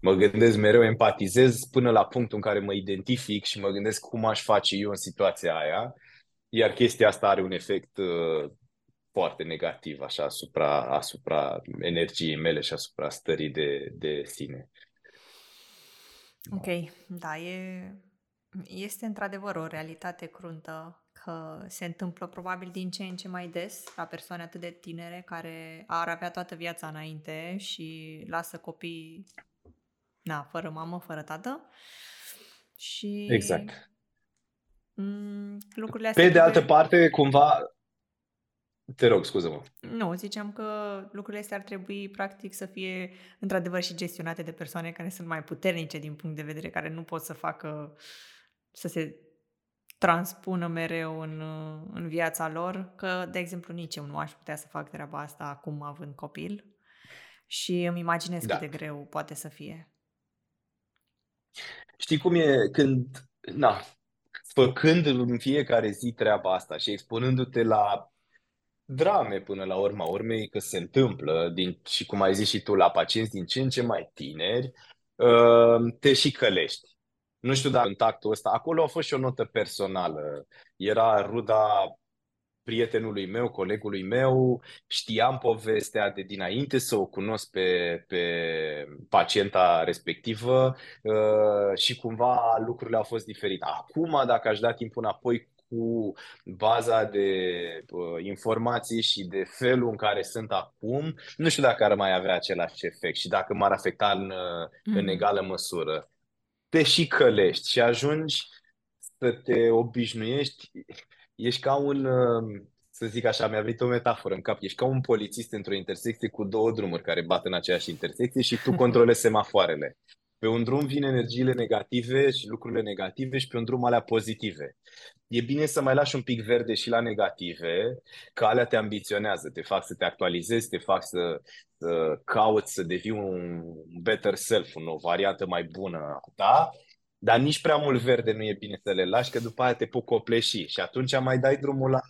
Mă gândesc mereu, empatizez până la punctul în care mă identific și mă gândesc cum aș face eu în situația aia, iar chestia asta are un efect uh, foarte negativ așa asupra, asupra energiei mele și asupra stării de, de sine. Ok, da, e, este într-adevăr o realitate cruntă că se întâmplă probabil din ce în ce mai des la persoane atât de tinere care ar avea toată viața înainte și lasă copii na, fără mamă, fără tată. Și exact. M- lucrurile astea Pe de altă parte, cumva, te rog, scuză-mă. Nu, ziceam că lucrurile astea ar trebui practic să fie într-adevăr și gestionate de persoane care sunt mai puternice din punct de vedere, care nu pot să facă, să se transpună mereu în, în viața lor, că, de exemplu, nici eu nu aș putea să fac treaba asta acum având copil și îmi imaginez da. cât de greu poate să fie. Știi cum e când, na, făcând în fiecare zi treaba asta și expunându-te la drame până la urma urmei, că se întâmplă, din, și cum ai zis și tu, la pacienți din ce în ce mai tineri, uh, te și călești. Nu știu dacă contactul ăsta, acolo a fost și o notă personală. Era ruda prietenului meu, colegului meu, știam povestea de dinainte să o cunosc pe, pe pacienta respectivă uh, și cumva lucrurile au fost diferite. Acum, dacă aș da timpul înapoi cu baza de uh, informații și de felul în care sunt acum, nu știu dacă ar mai avea același efect și dacă m-ar afecta în, mm. în egală măsură. Te și călești și ajungi să te obișnuiești ești ca un, um, să zic așa, mi-a venit o metaforă în cap, ești ca un polițist într-o intersecție cu două drumuri care bat în aceeași intersecție și tu controlezi semafoarele. Pe un drum vin energiile negative și lucrurile negative și pe un drum alea pozitive. E bine să mai lași un pic verde și la negative, că alea te ambiționează, te fac să te actualizezi, te fac să, să cauți să devii un better self, o variantă mai bună a ta dar nici prea mult verde nu e bine să le lași, că după aia te pot copleși și atunci mai dai drumul la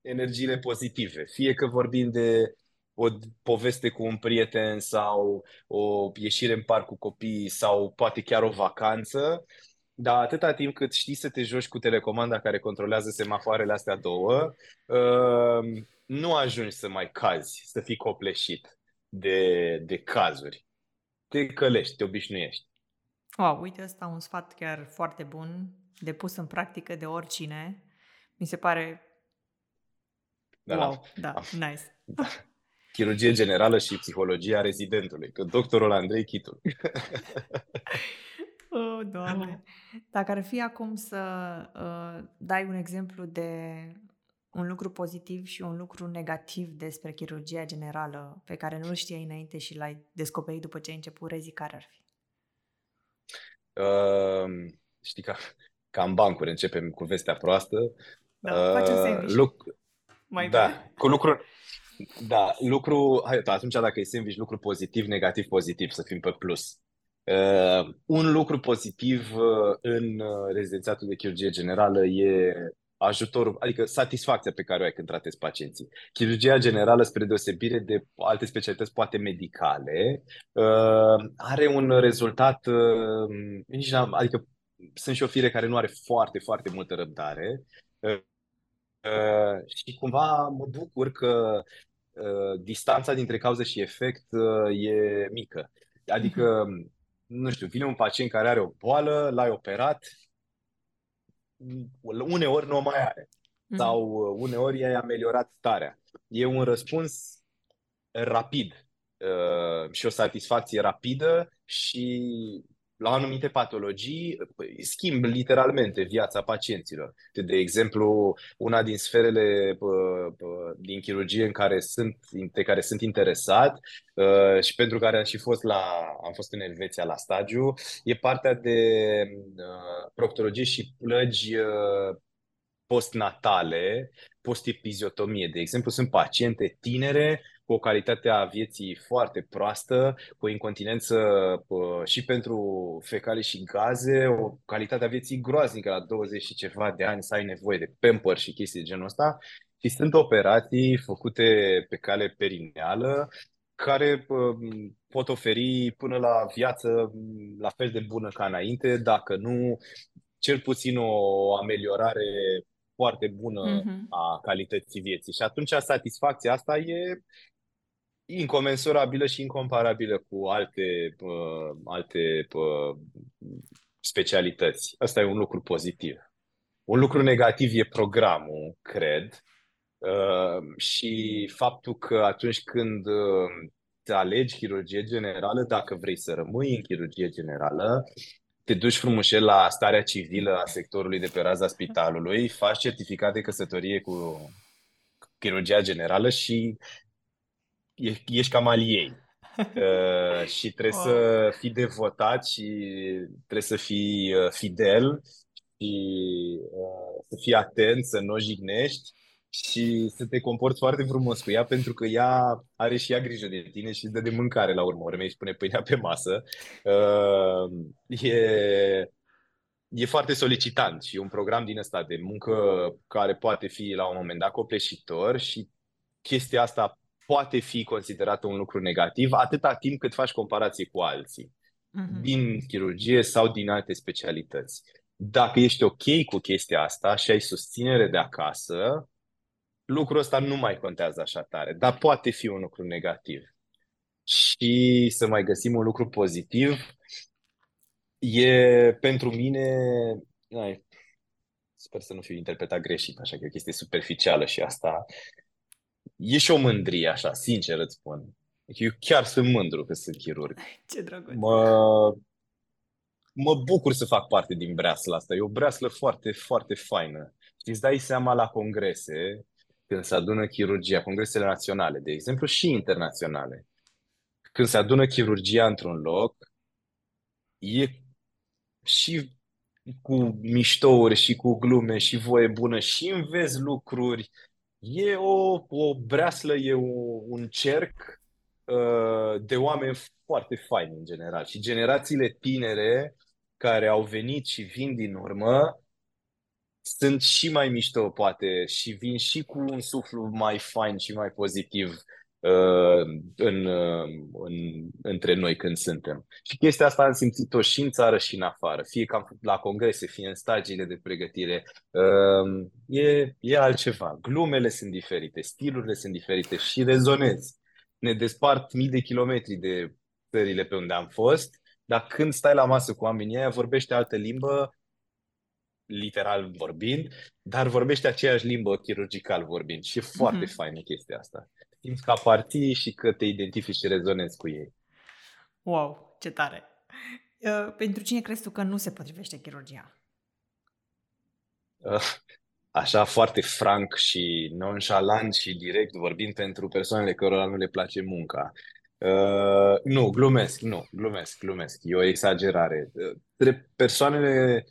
energiile pozitive. Fie că vorbim de o poveste cu un prieten sau o ieșire în parc cu copiii sau poate chiar o vacanță, dar atâta timp cât știi să te joci cu telecomanda care controlează semafoarele astea două, uh, nu ajungi să mai cazi, să fii copleșit de, de cazuri. Te călești, te obișnuiești. Wow, uite, ăsta un sfat chiar foarte bun, de pus în practică de oricine. Mi se pare... Da, wow, da, da nice. Da. Chirurgie generală și psihologia rezidentului, că doctorul Andrei Chitul. oh, doamne. Dacă ar fi acum să uh, dai un exemplu de un lucru pozitiv și un lucru negativ despre chirurgia generală pe care nu-l știai înainte și l-ai descoperit după ce ai început rezi, care ar fi? Uh, știi, ca, ca în bancuri începem cu vestea proastă. Da, uh, facem sandwich. Luc- Mai da, bine. cu lucru, da, lucru, hai, atunci dacă e sandwich, lucru pozitiv, negativ, pozitiv, să fim pe plus. Uh, un lucru pozitiv uh, în uh, rezidențiatul de chirurgie generală e ajutorul, adică satisfacția pe care o ai când tratezi pacienții. Chirurgia generală, spre deosebire de alte specialități, poate medicale, uh, are un rezultat, uh, adică sunt și o fire care nu are foarte, foarte multă răbdare uh, și cumva mă bucur că distanța dintre cauză și efect e mică. Adică, mhm. nu știu, vine un pacient care are o boală, l-ai operat, uneori nu o mai are. Mm-hmm. Sau uh, uneori ai ameliorat starea. E un răspuns rapid uh, și o satisfacție rapidă și la anumite patologii păi, schimb literalmente viața pacienților. De exemplu, una din sferele din chirurgie în care sunt, de care sunt interesat uh, și pentru care am și fost la, am fost în Elveția la stagiu, e partea de uh, proctologie și plăgi uh, postnatale, postepiziotomie. De exemplu, sunt paciente tinere cu o calitate a vieții foarte proastă, cu o incontinență și pentru fecale și gaze, o calitate a vieții groaznică la 20 și ceva de ani să ai nevoie de pamper și chestii de genul ăsta. Și sunt operații făcute pe cale perineală care pot oferi până la viață la fel de bună ca înainte, dacă nu cel puțin o ameliorare foarte bună mm-hmm. a calității vieții. Și atunci satisfacția asta e incomensurabilă și incomparabilă cu alte, uh, alte uh, specialități. Asta e un lucru pozitiv. Un lucru negativ e programul, cred, uh, și faptul că atunci când uh, te alegi chirurgie generală, dacă vrei să rămâi în chirurgie generală, te duci frumușel la starea civilă a sectorului de pe raza spitalului, faci certificat de căsătorie cu chirurgia generală și ești cam al ei. Uh, și trebuie wow. să fii devotat și trebuie să fii uh, fidel și uh, să fii atent, să nu o jignești și să te comporți foarte frumos cu ea pentru că ea are și ea grijă de tine și îți dă de mâncare la urmă urmei și pune pâinea pe masă. Uh, e, e foarte solicitant și un program din ăsta de muncă care poate fi la un moment dat copleșitor și chestia asta poate fi considerată un lucru negativ atâta timp cât faci comparație cu alții uh-huh. din chirurgie sau din alte specialități. Dacă ești ok cu chestia asta și ai susținere de acasă, lucrul ăsta nu mai contează așa tare, dar poate fi un lucru negativ. Și să mai găsim un lucru pozitiv, e pentru mine, ai, sper să nu fiu interpretat greșit, așa că e o chestie superficială și asta, e și o mândrie, așa, sincer îți spun. Eu chiar sunt mândru că sunt chirurg. Ce drăguț. Mă, mă bucur să fac parte din breasla asta. E o breaslă foarte, foarte faină. Și îți dai seama la congrese, când se adună chirurgia, congresele naționale, de exemplu, și internaționale. Când se adună chirurgia într-un loc, e și cu miștouri și cu glume și voie bună și înveți lucruri E o, o breaslă, e o, un cerc uh, de oameni foarte faini în general. Și generațiile tinere care au venit și vin din urmă sunt și mai mișto, poate, și vin și cu un suflu mai fain și mai pozitiv Uh, în, uh, în, între noi când suntem. Și chestia asta am simțit-o și în țară și în afară, fie că am la congrese, fie în stagiile de pregătire. Uh, e, e altceva. Glumele sunt diferite, stilurile sunt diferite și rezonezi. Ne despart mii de kilometri de țările pe unde am fost, dar când stai la masă cu oamenii aia, vorbește altă limbă, literal vorbind, dar vorbește aceeași limbă chirurgical vorbind și e foarte mm-hmm. faină chestia asta simți că aparții și că te identifici și rezonezi cu ei. Wow, ce tare! Uh, pentru cine crezi tu că nu se potrivește chirurgia? Uh, așa foarte franc și nonchalant și direct vorbind pentru persoanele cărora nu le place munca. Uh, nu, glumesc, nu, glumesc, glumesc. E o exagerare. Uh, persoanele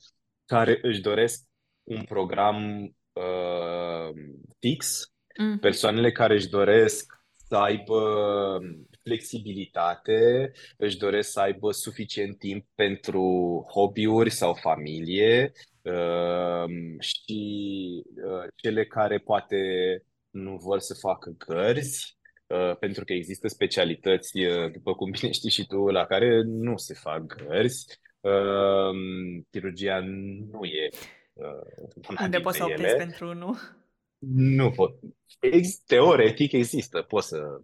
care își doresc un program uh, fix, Mm. Persoanele care își doresc să aibă flexibilitate, își doresc să aibă suficient timp pentru hobby-uri sau familie uh, și uh, cele care poate nu vor să facă gărzi, uh, pentru că există specialități, după cum bine știi și tu, la care nu se fac gărzi. Chirurgia nu e una Unde poți să optezi pentru unul? Nu pot. Ex- teoretic există. Poți să,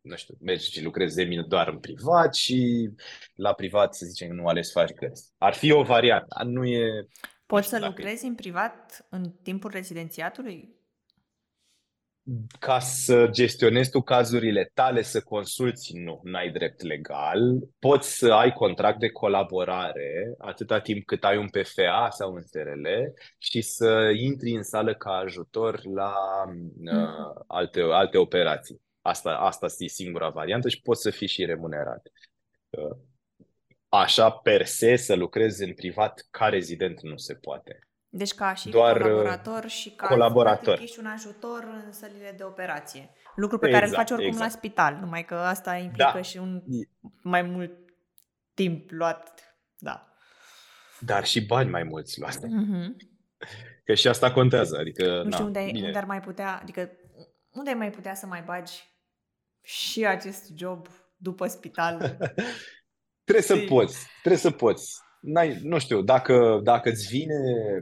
nu știu, mergi și lucrezi de mine doar în privat și la privat, să zicem, nu ales să faci cărți. Ar fi o variantă, dar nu e... Poți să lucrezi e... în privat în timpul rezidențiatului? Ca să gestionezi tu cazurile tale, să consulți, nu, n-ai drept legal. Poți să ai contract de colaborare atâta timp cât ai un PFA sau un SRL și să intri în sală ca ajutor la uh, alte, alte operații. Asta, asta e singura variantă și poți să fii și remunerat. Uh, așa, per se, să lucrezi în privat ca rezident nu se poate. Deci ca și Doar uh, colaborator și ca colaborator. și un ajutor în sălile de operație. Lucru pe exact, care îl exact, faci oricum exact. la spital, numai că asta implică da. și un mai mult timp luat, da. Dar și bani mai mulți luați. Mm-hmm. Că și asta contează. Adică, nu știu na, unde, unde ar mai putea, adică unde ai mai putea să mai bagi și acest job după spital? trebuie să poți, trebuie să poți n-ai, nu știu, dacă, dacă îți vine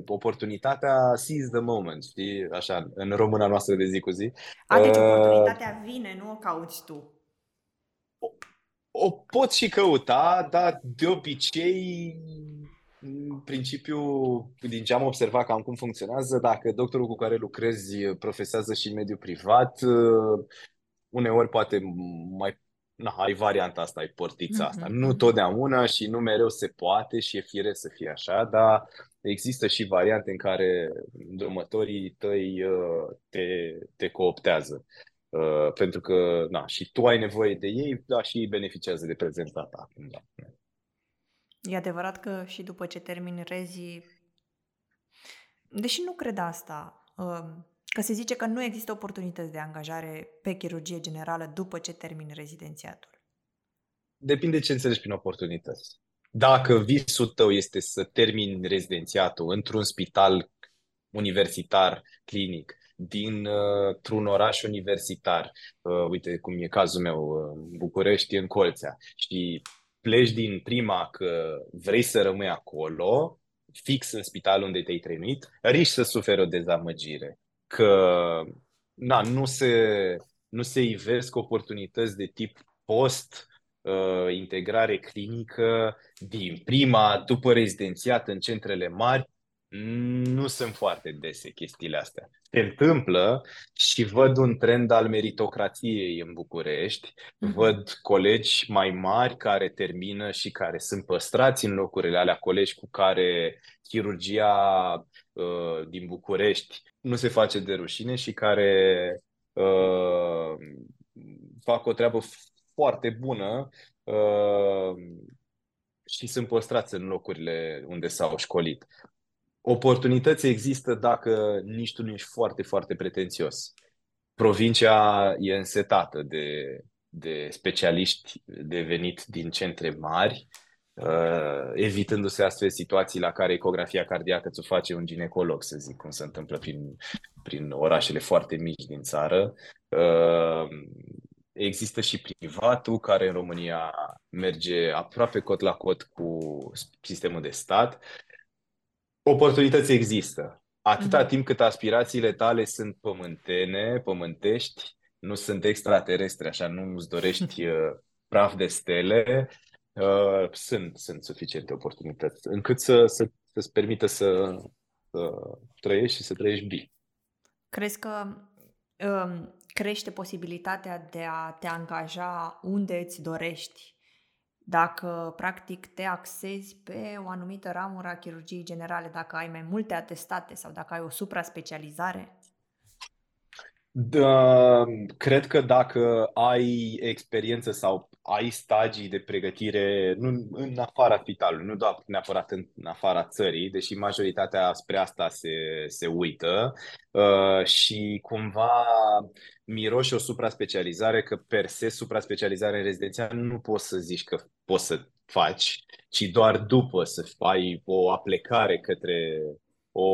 oportunitatea, seize the moment, știi, așa, în româna noastră de zi cu zi. A, deci uh, oportunitatea vine, nu o cauți tu. O, o poți și căuta, dar de obicei, în principiu, din ce am observat cam cum funcționează, dacă doctorul cu care lucrezi profesează și în mediul privat, uh, uneori poate mai na, ai varianta asta, ai portița mm-hmm. asta. Nu mhm. totdeauna și nu mereu se poate și e fire să fie așa, dar există și variante în care drumătorii tăi uh, te, te cooptează. Uh, pentru că na, și tu ai nevoie de ei, dar și ei beneficiază de prezența ta. Da. E adevărat că și după ce termini rezii, deși nu cred asta, uh, Că se zice că nu există oportunități de angajare pe chirurgie generală după ce termini rezidențiatul. Depinde ce înțelegi prin oportunități. Dacă visul tău este să termini rezidențiatul într-un spital universitar, clinic, dintr-un oraș universitar, uh, uite cum e cazul meu, uh, București, în Colțea, și pleci din prima că vrei să rămâi acolo, fix în spitalul unde te-ai trăit, riști să suferi o dezamăgire că na, nu, se, nu se ivesc oportunități de tip post, uh, integrare clinică din prima, după rezidențiat în centrele mari, nu sunt foarte dese chestiile astea. Se întâmplă și văd un trend al meritocrației în București. Mm-hmm. Văd colegi mai mari care termină și care sunt păstrați în locurile alea, colegi cu care chirurgia uh, din București nu se face de rușine și care uh, fac o treabă foarte bună uh, și sunt păstrați în locurile unde s-au școlit. Oportunități există dacă nici tu nu ești foarte, foarte pretențios. Provincia e însetată de, de specialiști de venit din centre mari uh, evitându-se astfel situații la care ecografia cardiacă ți-o face un ginecolog, să zic, cum se întâmplă prin, prin orașele foarte mici din țară. Uh, există și privatul, care în România merge aproape cot la cot cu sistemul de stat. Oportunități există. Atâta mm-hmm. timp cât aspirațiile tale sunt pământene, pământești, nu sunt extraterestre, așa nu îți dorești uh, praf de stele, Uh, sunt, sunt suficiente oportunități încât să, să, să-ți permită să, să trăiești și să trăiești bine. Crezi că um, crește posibilitatea de a te angaja unde îți dorești dacă practic te axezi pe o anumită ramură a chirurgiei generale, dacă ai mai multe atestate sau dacă ai o supra-specializare? Da, cred că dacă ai experiență sau ai stagii de pregătire nu, în afara spitalului, nu doar neapărat în, în afara țării, deși majoritatea spre asta se, se uită. Uh, și cumva miroși o supra-specializare, că per se supra-specializare în rezidențial nu poți să zici că poți să faci, ci doar după să ai o aplecare către o,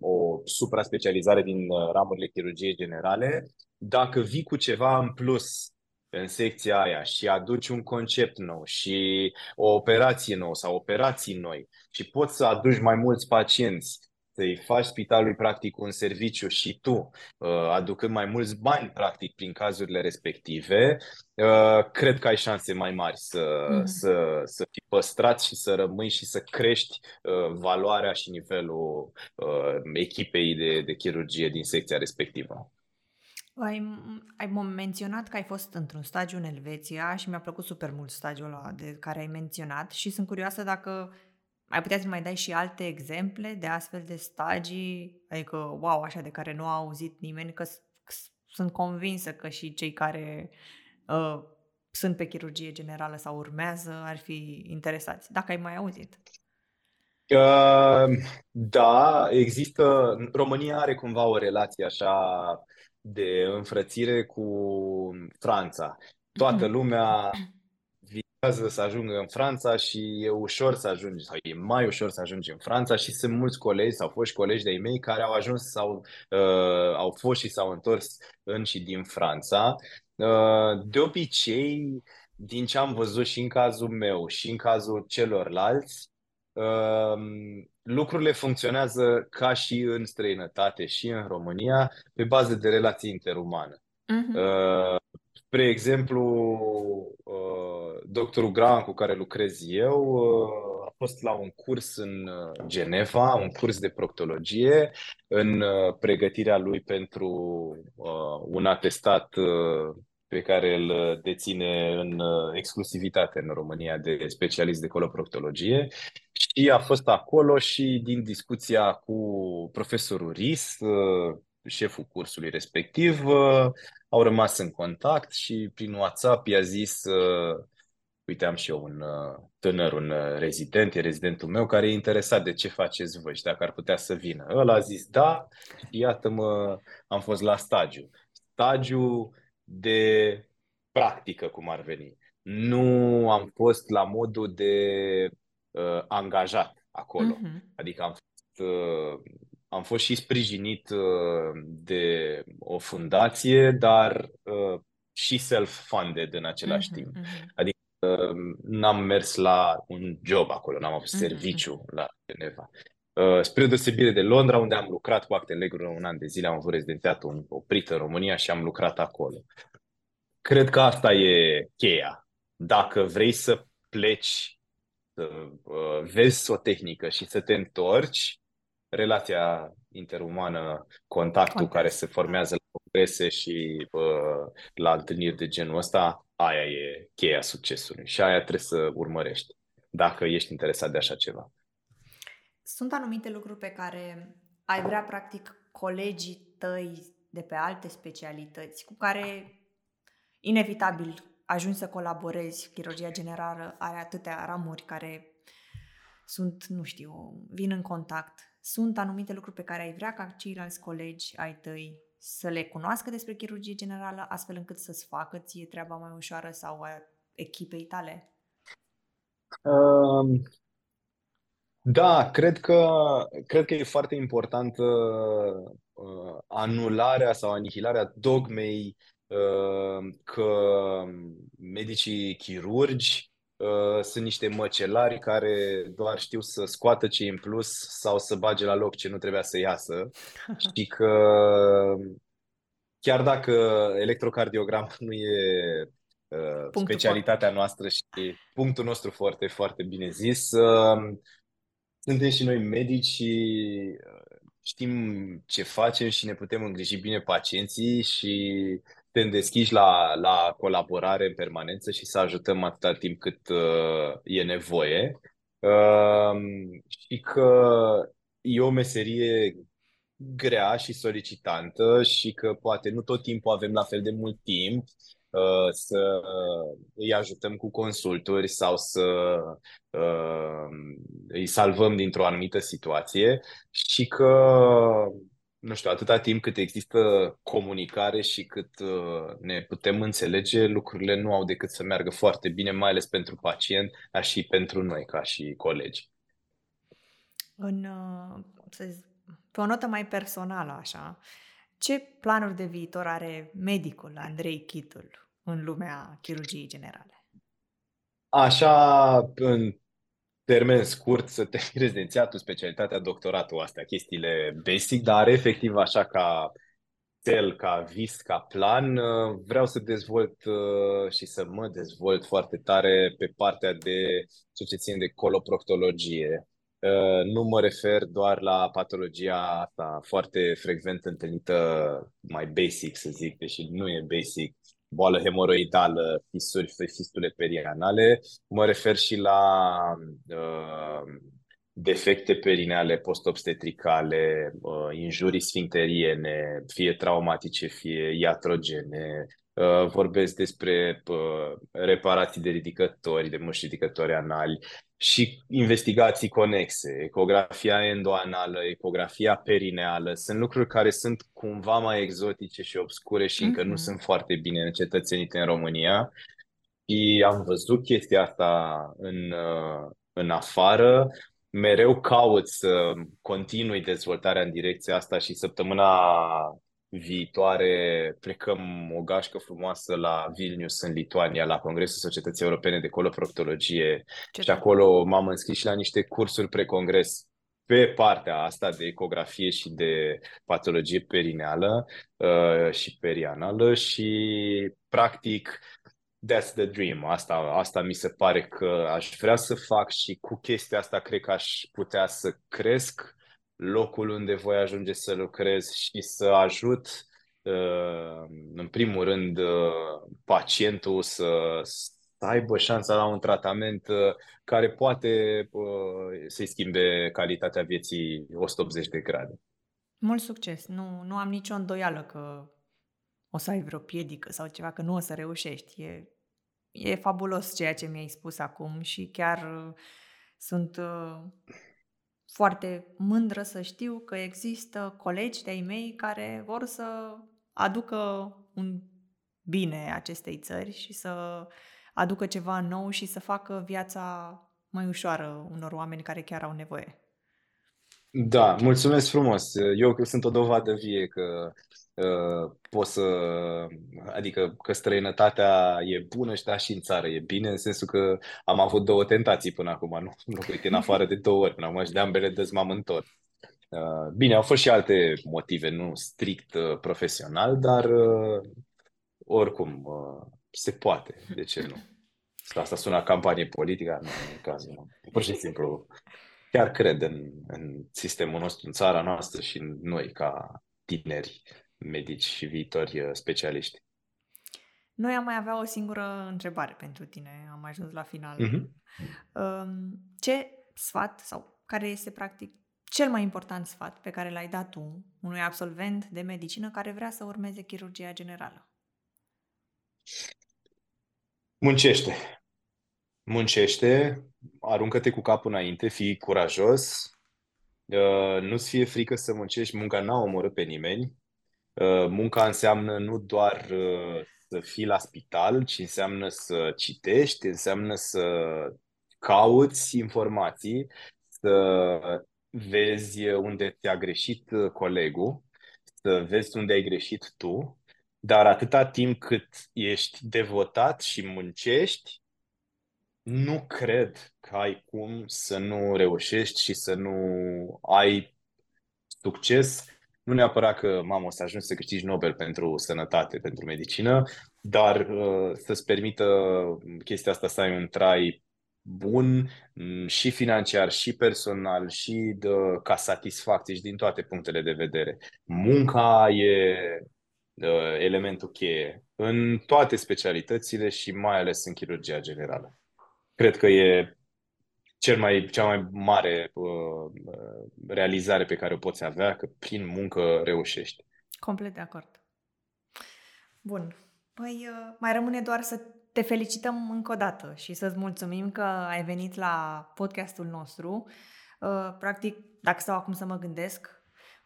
o supra-specializare din uh, ramurile chirurgiei generale, dacă vii cu ceva în plus în secția aia și aduci un concept nou și o operație nouă sau operații noi și poți să aduci mai mulți pacienți, să-i faci spitalului practic un serviciu și tu, uh, aducând mai mulți bani practic prin cazurile respective, uh, cred că ai șanse mai mari să, mm. să, să fii păstrat și să rămâi și să crești uh, valoarea și nivelul echipei de, de chirurgie din secția respectivă. Ai, ai menționat că ai fost într-un stagiu în Elveția și mi-a plăcut super mult stagiul ăla de care ai menționat și sunt curioasă dacă ai putea să mai dai și alte exemple de astfel de stagii, adică, wow, așa de care nu a auzit nimeni, că sunt convinsă că și cei care uh, sunt pe chirurgie generală sau urmează ar fi interesați. Dacă ai mai auzit. Uh, da, există. România are cumva o relație așa de înfrățire cu Franța. Toată mm-hmm. lumea visează să ajungă în Franța și e ușor să ajungi, sau e mai ușor să ajungi în Franța și sunt mulți colegi sau foști colegi de-ai mei care au ajuns sau uh, au fost și s-au întors în și din Franța. Uh, de obicei, din ce am văzut și în cazul meu și în cazul celorlalți, uh, lucrurile funcționează ca și în străinătate și în România pe bază de relații interumane. Uh-huh. Uh, spre exemplu, uh, doctorul Graham cu care lucrez eu uh, a fost la un curs în uh, Geneva, un curs de proctologie, în uh, pregătirea lui pentru uh, un atestat uh, pe care îl deține în uh, exclusivitate în România de specialist de coloproctologie și a fost acolo și din discuția cu profesorul Ris, uh, șeful cursului respectiv, uh, au rămas în contact și prin WhatsApp i-a zis uite, am și eu un tânăr, un rezident, e rezidentul meu, care e interesat de ce faceți voi și dacă ar putea să vină. Ăla a zis da, iată-mă, am fost la stagiu. Stagiu de practică, cum ar veni. Nu am fost la modul de uh, angajat acolo. Uh-huh. Adică am fost, uh, am fost și sprijinit uh, de o fundație, dar uh, și self-funded în același uh-huh, timp. Uh-huh. Adică uh, n-am mers la un job acolo, n-am avut uh-huh. serviciu la Geneva. Uh, spre deosebire de Londra, unde am lucrat cu acte leguri un an de zile, am avut rezidențiatul oprit în România și am lucrat acolo. Cred că asta e cheia. Dacă vrei să pleci, să uh, vezi o tehnică și să te întorci, relația interumană, contactul Contact. care se formează la congrese și uh, la întâlniri de genul ăsta, aia e cheia succesului și aia trebuie să urmărești dacă ești interesat de așa ceva. Sunt anumite lucruri pe care ai vrea, practic, colegii tăi de pe alte specialități cu care inevitabil ajungi să colaborezi. Chirurgia generală are atâtea ramuri care sunt, nu știu, vin în contact. Sunt anumite lucruri pe care ai vrea ca ceilalți colegi ai tăi să le cunoască despre chirurgie generală, astfel încât să-ți facă ție treaba mai ușoară sau a echipei tale? Um, da, cred că, cred că e foarte importantă uh, anularea sau anihilarea dogmei uh, că medicii chirurgi uh, sunt niște măcelari care doar știu să scoată ce în plus sau să bage la loc ce nu trebuia să iasă. Și că chiar dacă electrocardiogramul nu e uh, specialitatea noastră și punctul nostru foarte, foarte bine zis, uh, suntem și noi medici și uh, știm ce facem și ne putem îngriji bine pacienții și suntem deschiși la, la colaborare în permanență și să ajutăm atâta timp cât uh, e nevoie. Uh, și că e o meserie grea și solicitantă și că poate nu tot timpul avem la fel de mult timp Uh, să îi ajutăm cu consulturi sau să uh, îi salvăm dintr-o anumită situație și că, nu știu, atâta timp cât există comunicare și cât uh, ne putem înțelege, lucrurile nu au decât să meargă foarte bine, mai ales pentru pacient, dar și pentru noi ca și colegi. În, pe o notă mai personală, așa, ce planuri de viitor are medicul Andrei Chitul în lumea chirurgiei generale? Așa, în termen scurt, să te rezidențiatul, specialitatea, doctoratul, astea, chestiile basic, dar efectiv așa ca cel, ca vis, ca plan, vreau să dezvolt uh, și să mă dezvolt foarte tare pe partea de ce ține de coloproctologie Uh, nu mă refer doar la patologia asta foarte frecvent întâlnită, mai basic să zic, deși nu e basic, boală hemoroidală, fisuri, fistule perianale. Mă refer și la uh, defecte perineale post-obstetricale, uh, injurii sfincteriene, fie traumatice, fie iatrogene, Uh, vorbesc despre uh, reparații de ridicători, de mușchi ridicători anali și investigații conexe, ecografia endoanală, ecografia perineală, sunt lucruri care sunt cumva mai exotice și obscure și încă mm-hmm. nu mhm. sunt foarte bine încetățenite în România. Și am văzut chestia asta în, uh, în afară, mereu caut să continui dezvoltarea în direcția asta și săptămâna viitoare plecăm o gașcă frumoasă la Vilnius, în Lituania, la Congresul Societății Europene de Coloproctologie. Ce și acolo m-am înscris și la niște cursuri pre-congres pe partea asta de ecografie și de patologie perineală uh, și perianală și practic that's the dream. Asta, asta mi se pare că aș vrea să fac și cu chestia asta cred că aș putea să cresc locul unde voi ajunge să lucrez și să ajut, uh, în primul rând, uh, pacientul să, să aibă șansa la un tratament uh, care poate să-i schimbe calitatea vieții 180 de grade. Mult succes! Nu, nu am nicio îndoială că o să ai vreo piedică sau ceva, că nu o să reușești. E, e fabulos ceea ce mi-ai spus acum și chiar sunt foarte mândră să știu că există colegi de-ai mei care vor să aducă un bine acestei țări și să aducă ceva nou și să facă viața mai ușoară unor oameni care chiar au nevoie. Da, mulțumesc frumos. Eu sunt o dovadă vie că uh, pot să, adică că străinătatea e bună și da și în țară e bine, în sensul că am avut două tentații până acum, nu, nu uite, în afară de două ori până acum și de ambele dăți m-am întors. Uh, bine, au fost și alte motive, nu strict uh, profesional, dar uh, oricum uh, se poate, de ce nu? Asta sună campanie politică, nu, în cazul nu. Pur și simplu chiar cred în, în sistemul nostru, în țara noastră și în noi ca tineri medici și viitori uh, specialiști. Noi am mai avea o singură întrebare pentru tine. Am ajuns la final. Mm-hmm. Ce sfat sau care este practic cel mai important sfat pe care l-ai dat tu unui absolvent de medicină care vrea să urmeze chirurgia generală? Muncește. Muncește, aruncă-te cu capul înainte, fii curajos, uh, nu-ți fie frică să muncești, munca n-a omorât pe nimeni, uh, munca înseamnă nu doar uh, să fii la spital, ci înseamnă să citești, înseamnă să cauți informații, să vezi unde ți-a greșit colegul, să vezi unde ai greșit tu, dar atâta timp cât ești devotat și muncești, nu cred că ai cum să nu reușești și să nu ai succes. Nu neapărat că, mamă, o să ajungi să câștigi Nobel pentru sănătate, pentru medicină, dar uh, să-ți permită chestia asta să ai un trai bun mm, și financiar, și personal, și de, ca satisfacție și din toate punctele de vedere. Munca e uh, elementul cheie în toate specialitățile și mai ales în chirurgia generală cred că e cel mai, cea mai mare uh, realizare pe care o poți avea, că prin muncă reușești. Complet de acord. Bun. Păi uh, mai rămâne doar să te felicităm încă o dată și să-ți mulțumim că ai venit la podcastul nostru. Uh, practic, dacă stau acum să mă gândesc,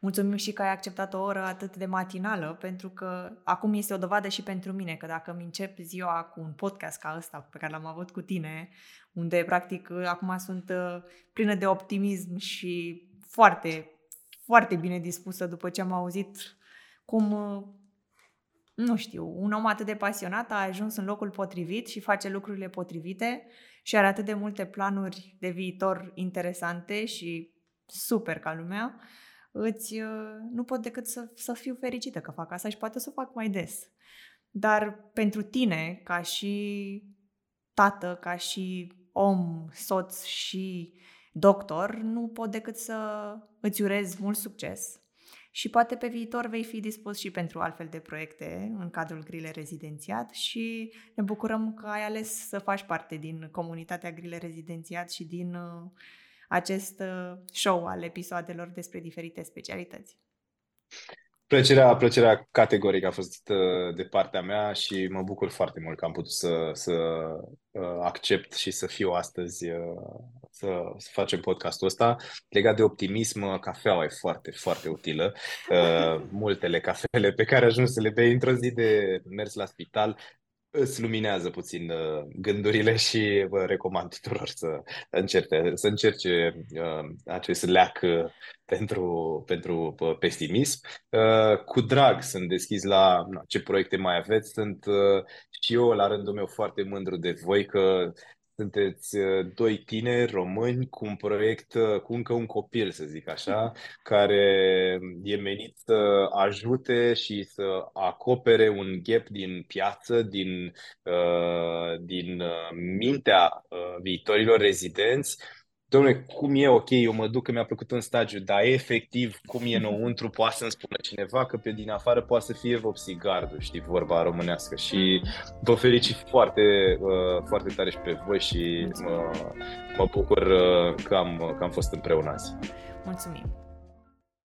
Mulțumim și că ai acceptat o oră atât de matinală, pentru că acum este o dovadă și pentru mine că dacă îmi încep ziua cu un podcast ca ăsta pe care l-am avut cu tine, unde practic acum sunt uh, plină de optimism și foarte, foarte bine dispusă după ce am auzit cum, uh, nu știu, un om atât de pasionat a ajuns în locul potrivit și face lucrurile potrivite și are atât de multe planuri de viitor interesante și super ca lumea îți, uh, nu pot decât să, să fiu fericită că fac asta și poate să o fac mai des. Dar pentru tine, ca și tată, ca și om, soț și doctor, nu pot decât să îți urez mult succes și poate pe viitor vei fi dispus și pentru altfel de proiecte în cadrul Grile Rezidențiat și ne bucurăm că ai ales să faci parte din comunitatea Grile Rezidențiat și din uh, acest uh, show al episoadelor despre diferite specialități. Plăcerea, plăcerea categorică a fost uh, de partea mea și mă bucur foarte mult că am putut să, să uh, accept și să fiu astăzi, uh, să, să facem podcastul ăsta. Legat de optimism, cafeaua e foarte, foarte utilă. Multele cafele pe care ajung să le bei într-o zi de mers la spital îți luminează puțin uh, gândurile și vă recomand tuturor să încerce, să încerce uh, acest leac uh, pentru, pentru uh, pesimism. Uh, cu drag sunt deschis la na, ce proiecte mai aveți. Sunt uh, și eu, la rândul meu, foarte mândru de voi că sunteți uh, doi tineri români cu un proiect, uh, cu încă un copil, să zic așa, care e menit să ajute și să acopere un gap din piață, din, uh, din mintea viitorilor rezidenți domnule, cum e ok, eu mă duc că mi-a plăcut un stagiu, dar efectiv cum e înăuntru, poate să-mi spună cineva că pe din afară poate să fie vopsigardul, știi, vorba românească. Și vă felicit foarte, uh, foarte tare și pe voi și mă, mă bucur uh, că am, că am fost împreună azi. Mulțumim!